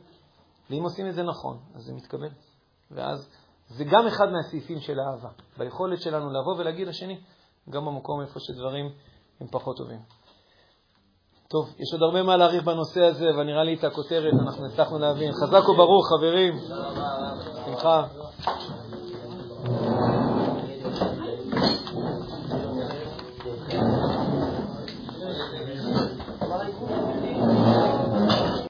S1: ואם עושים את זה נכון, אז זה מתקבל. ואז זה גם אחד מהסעיפים של האהבה, ביכולת שלנו לבוא ולהגיד לשני, גם במקום איפה שדברים הם פחות טובים. טוב, יש עוד הרבה מה להעריך בנושא הזה, אבל נראה לי את הכותרת אנחנו הצלחנו להבין. חזק וברוך, חברים. שמחה.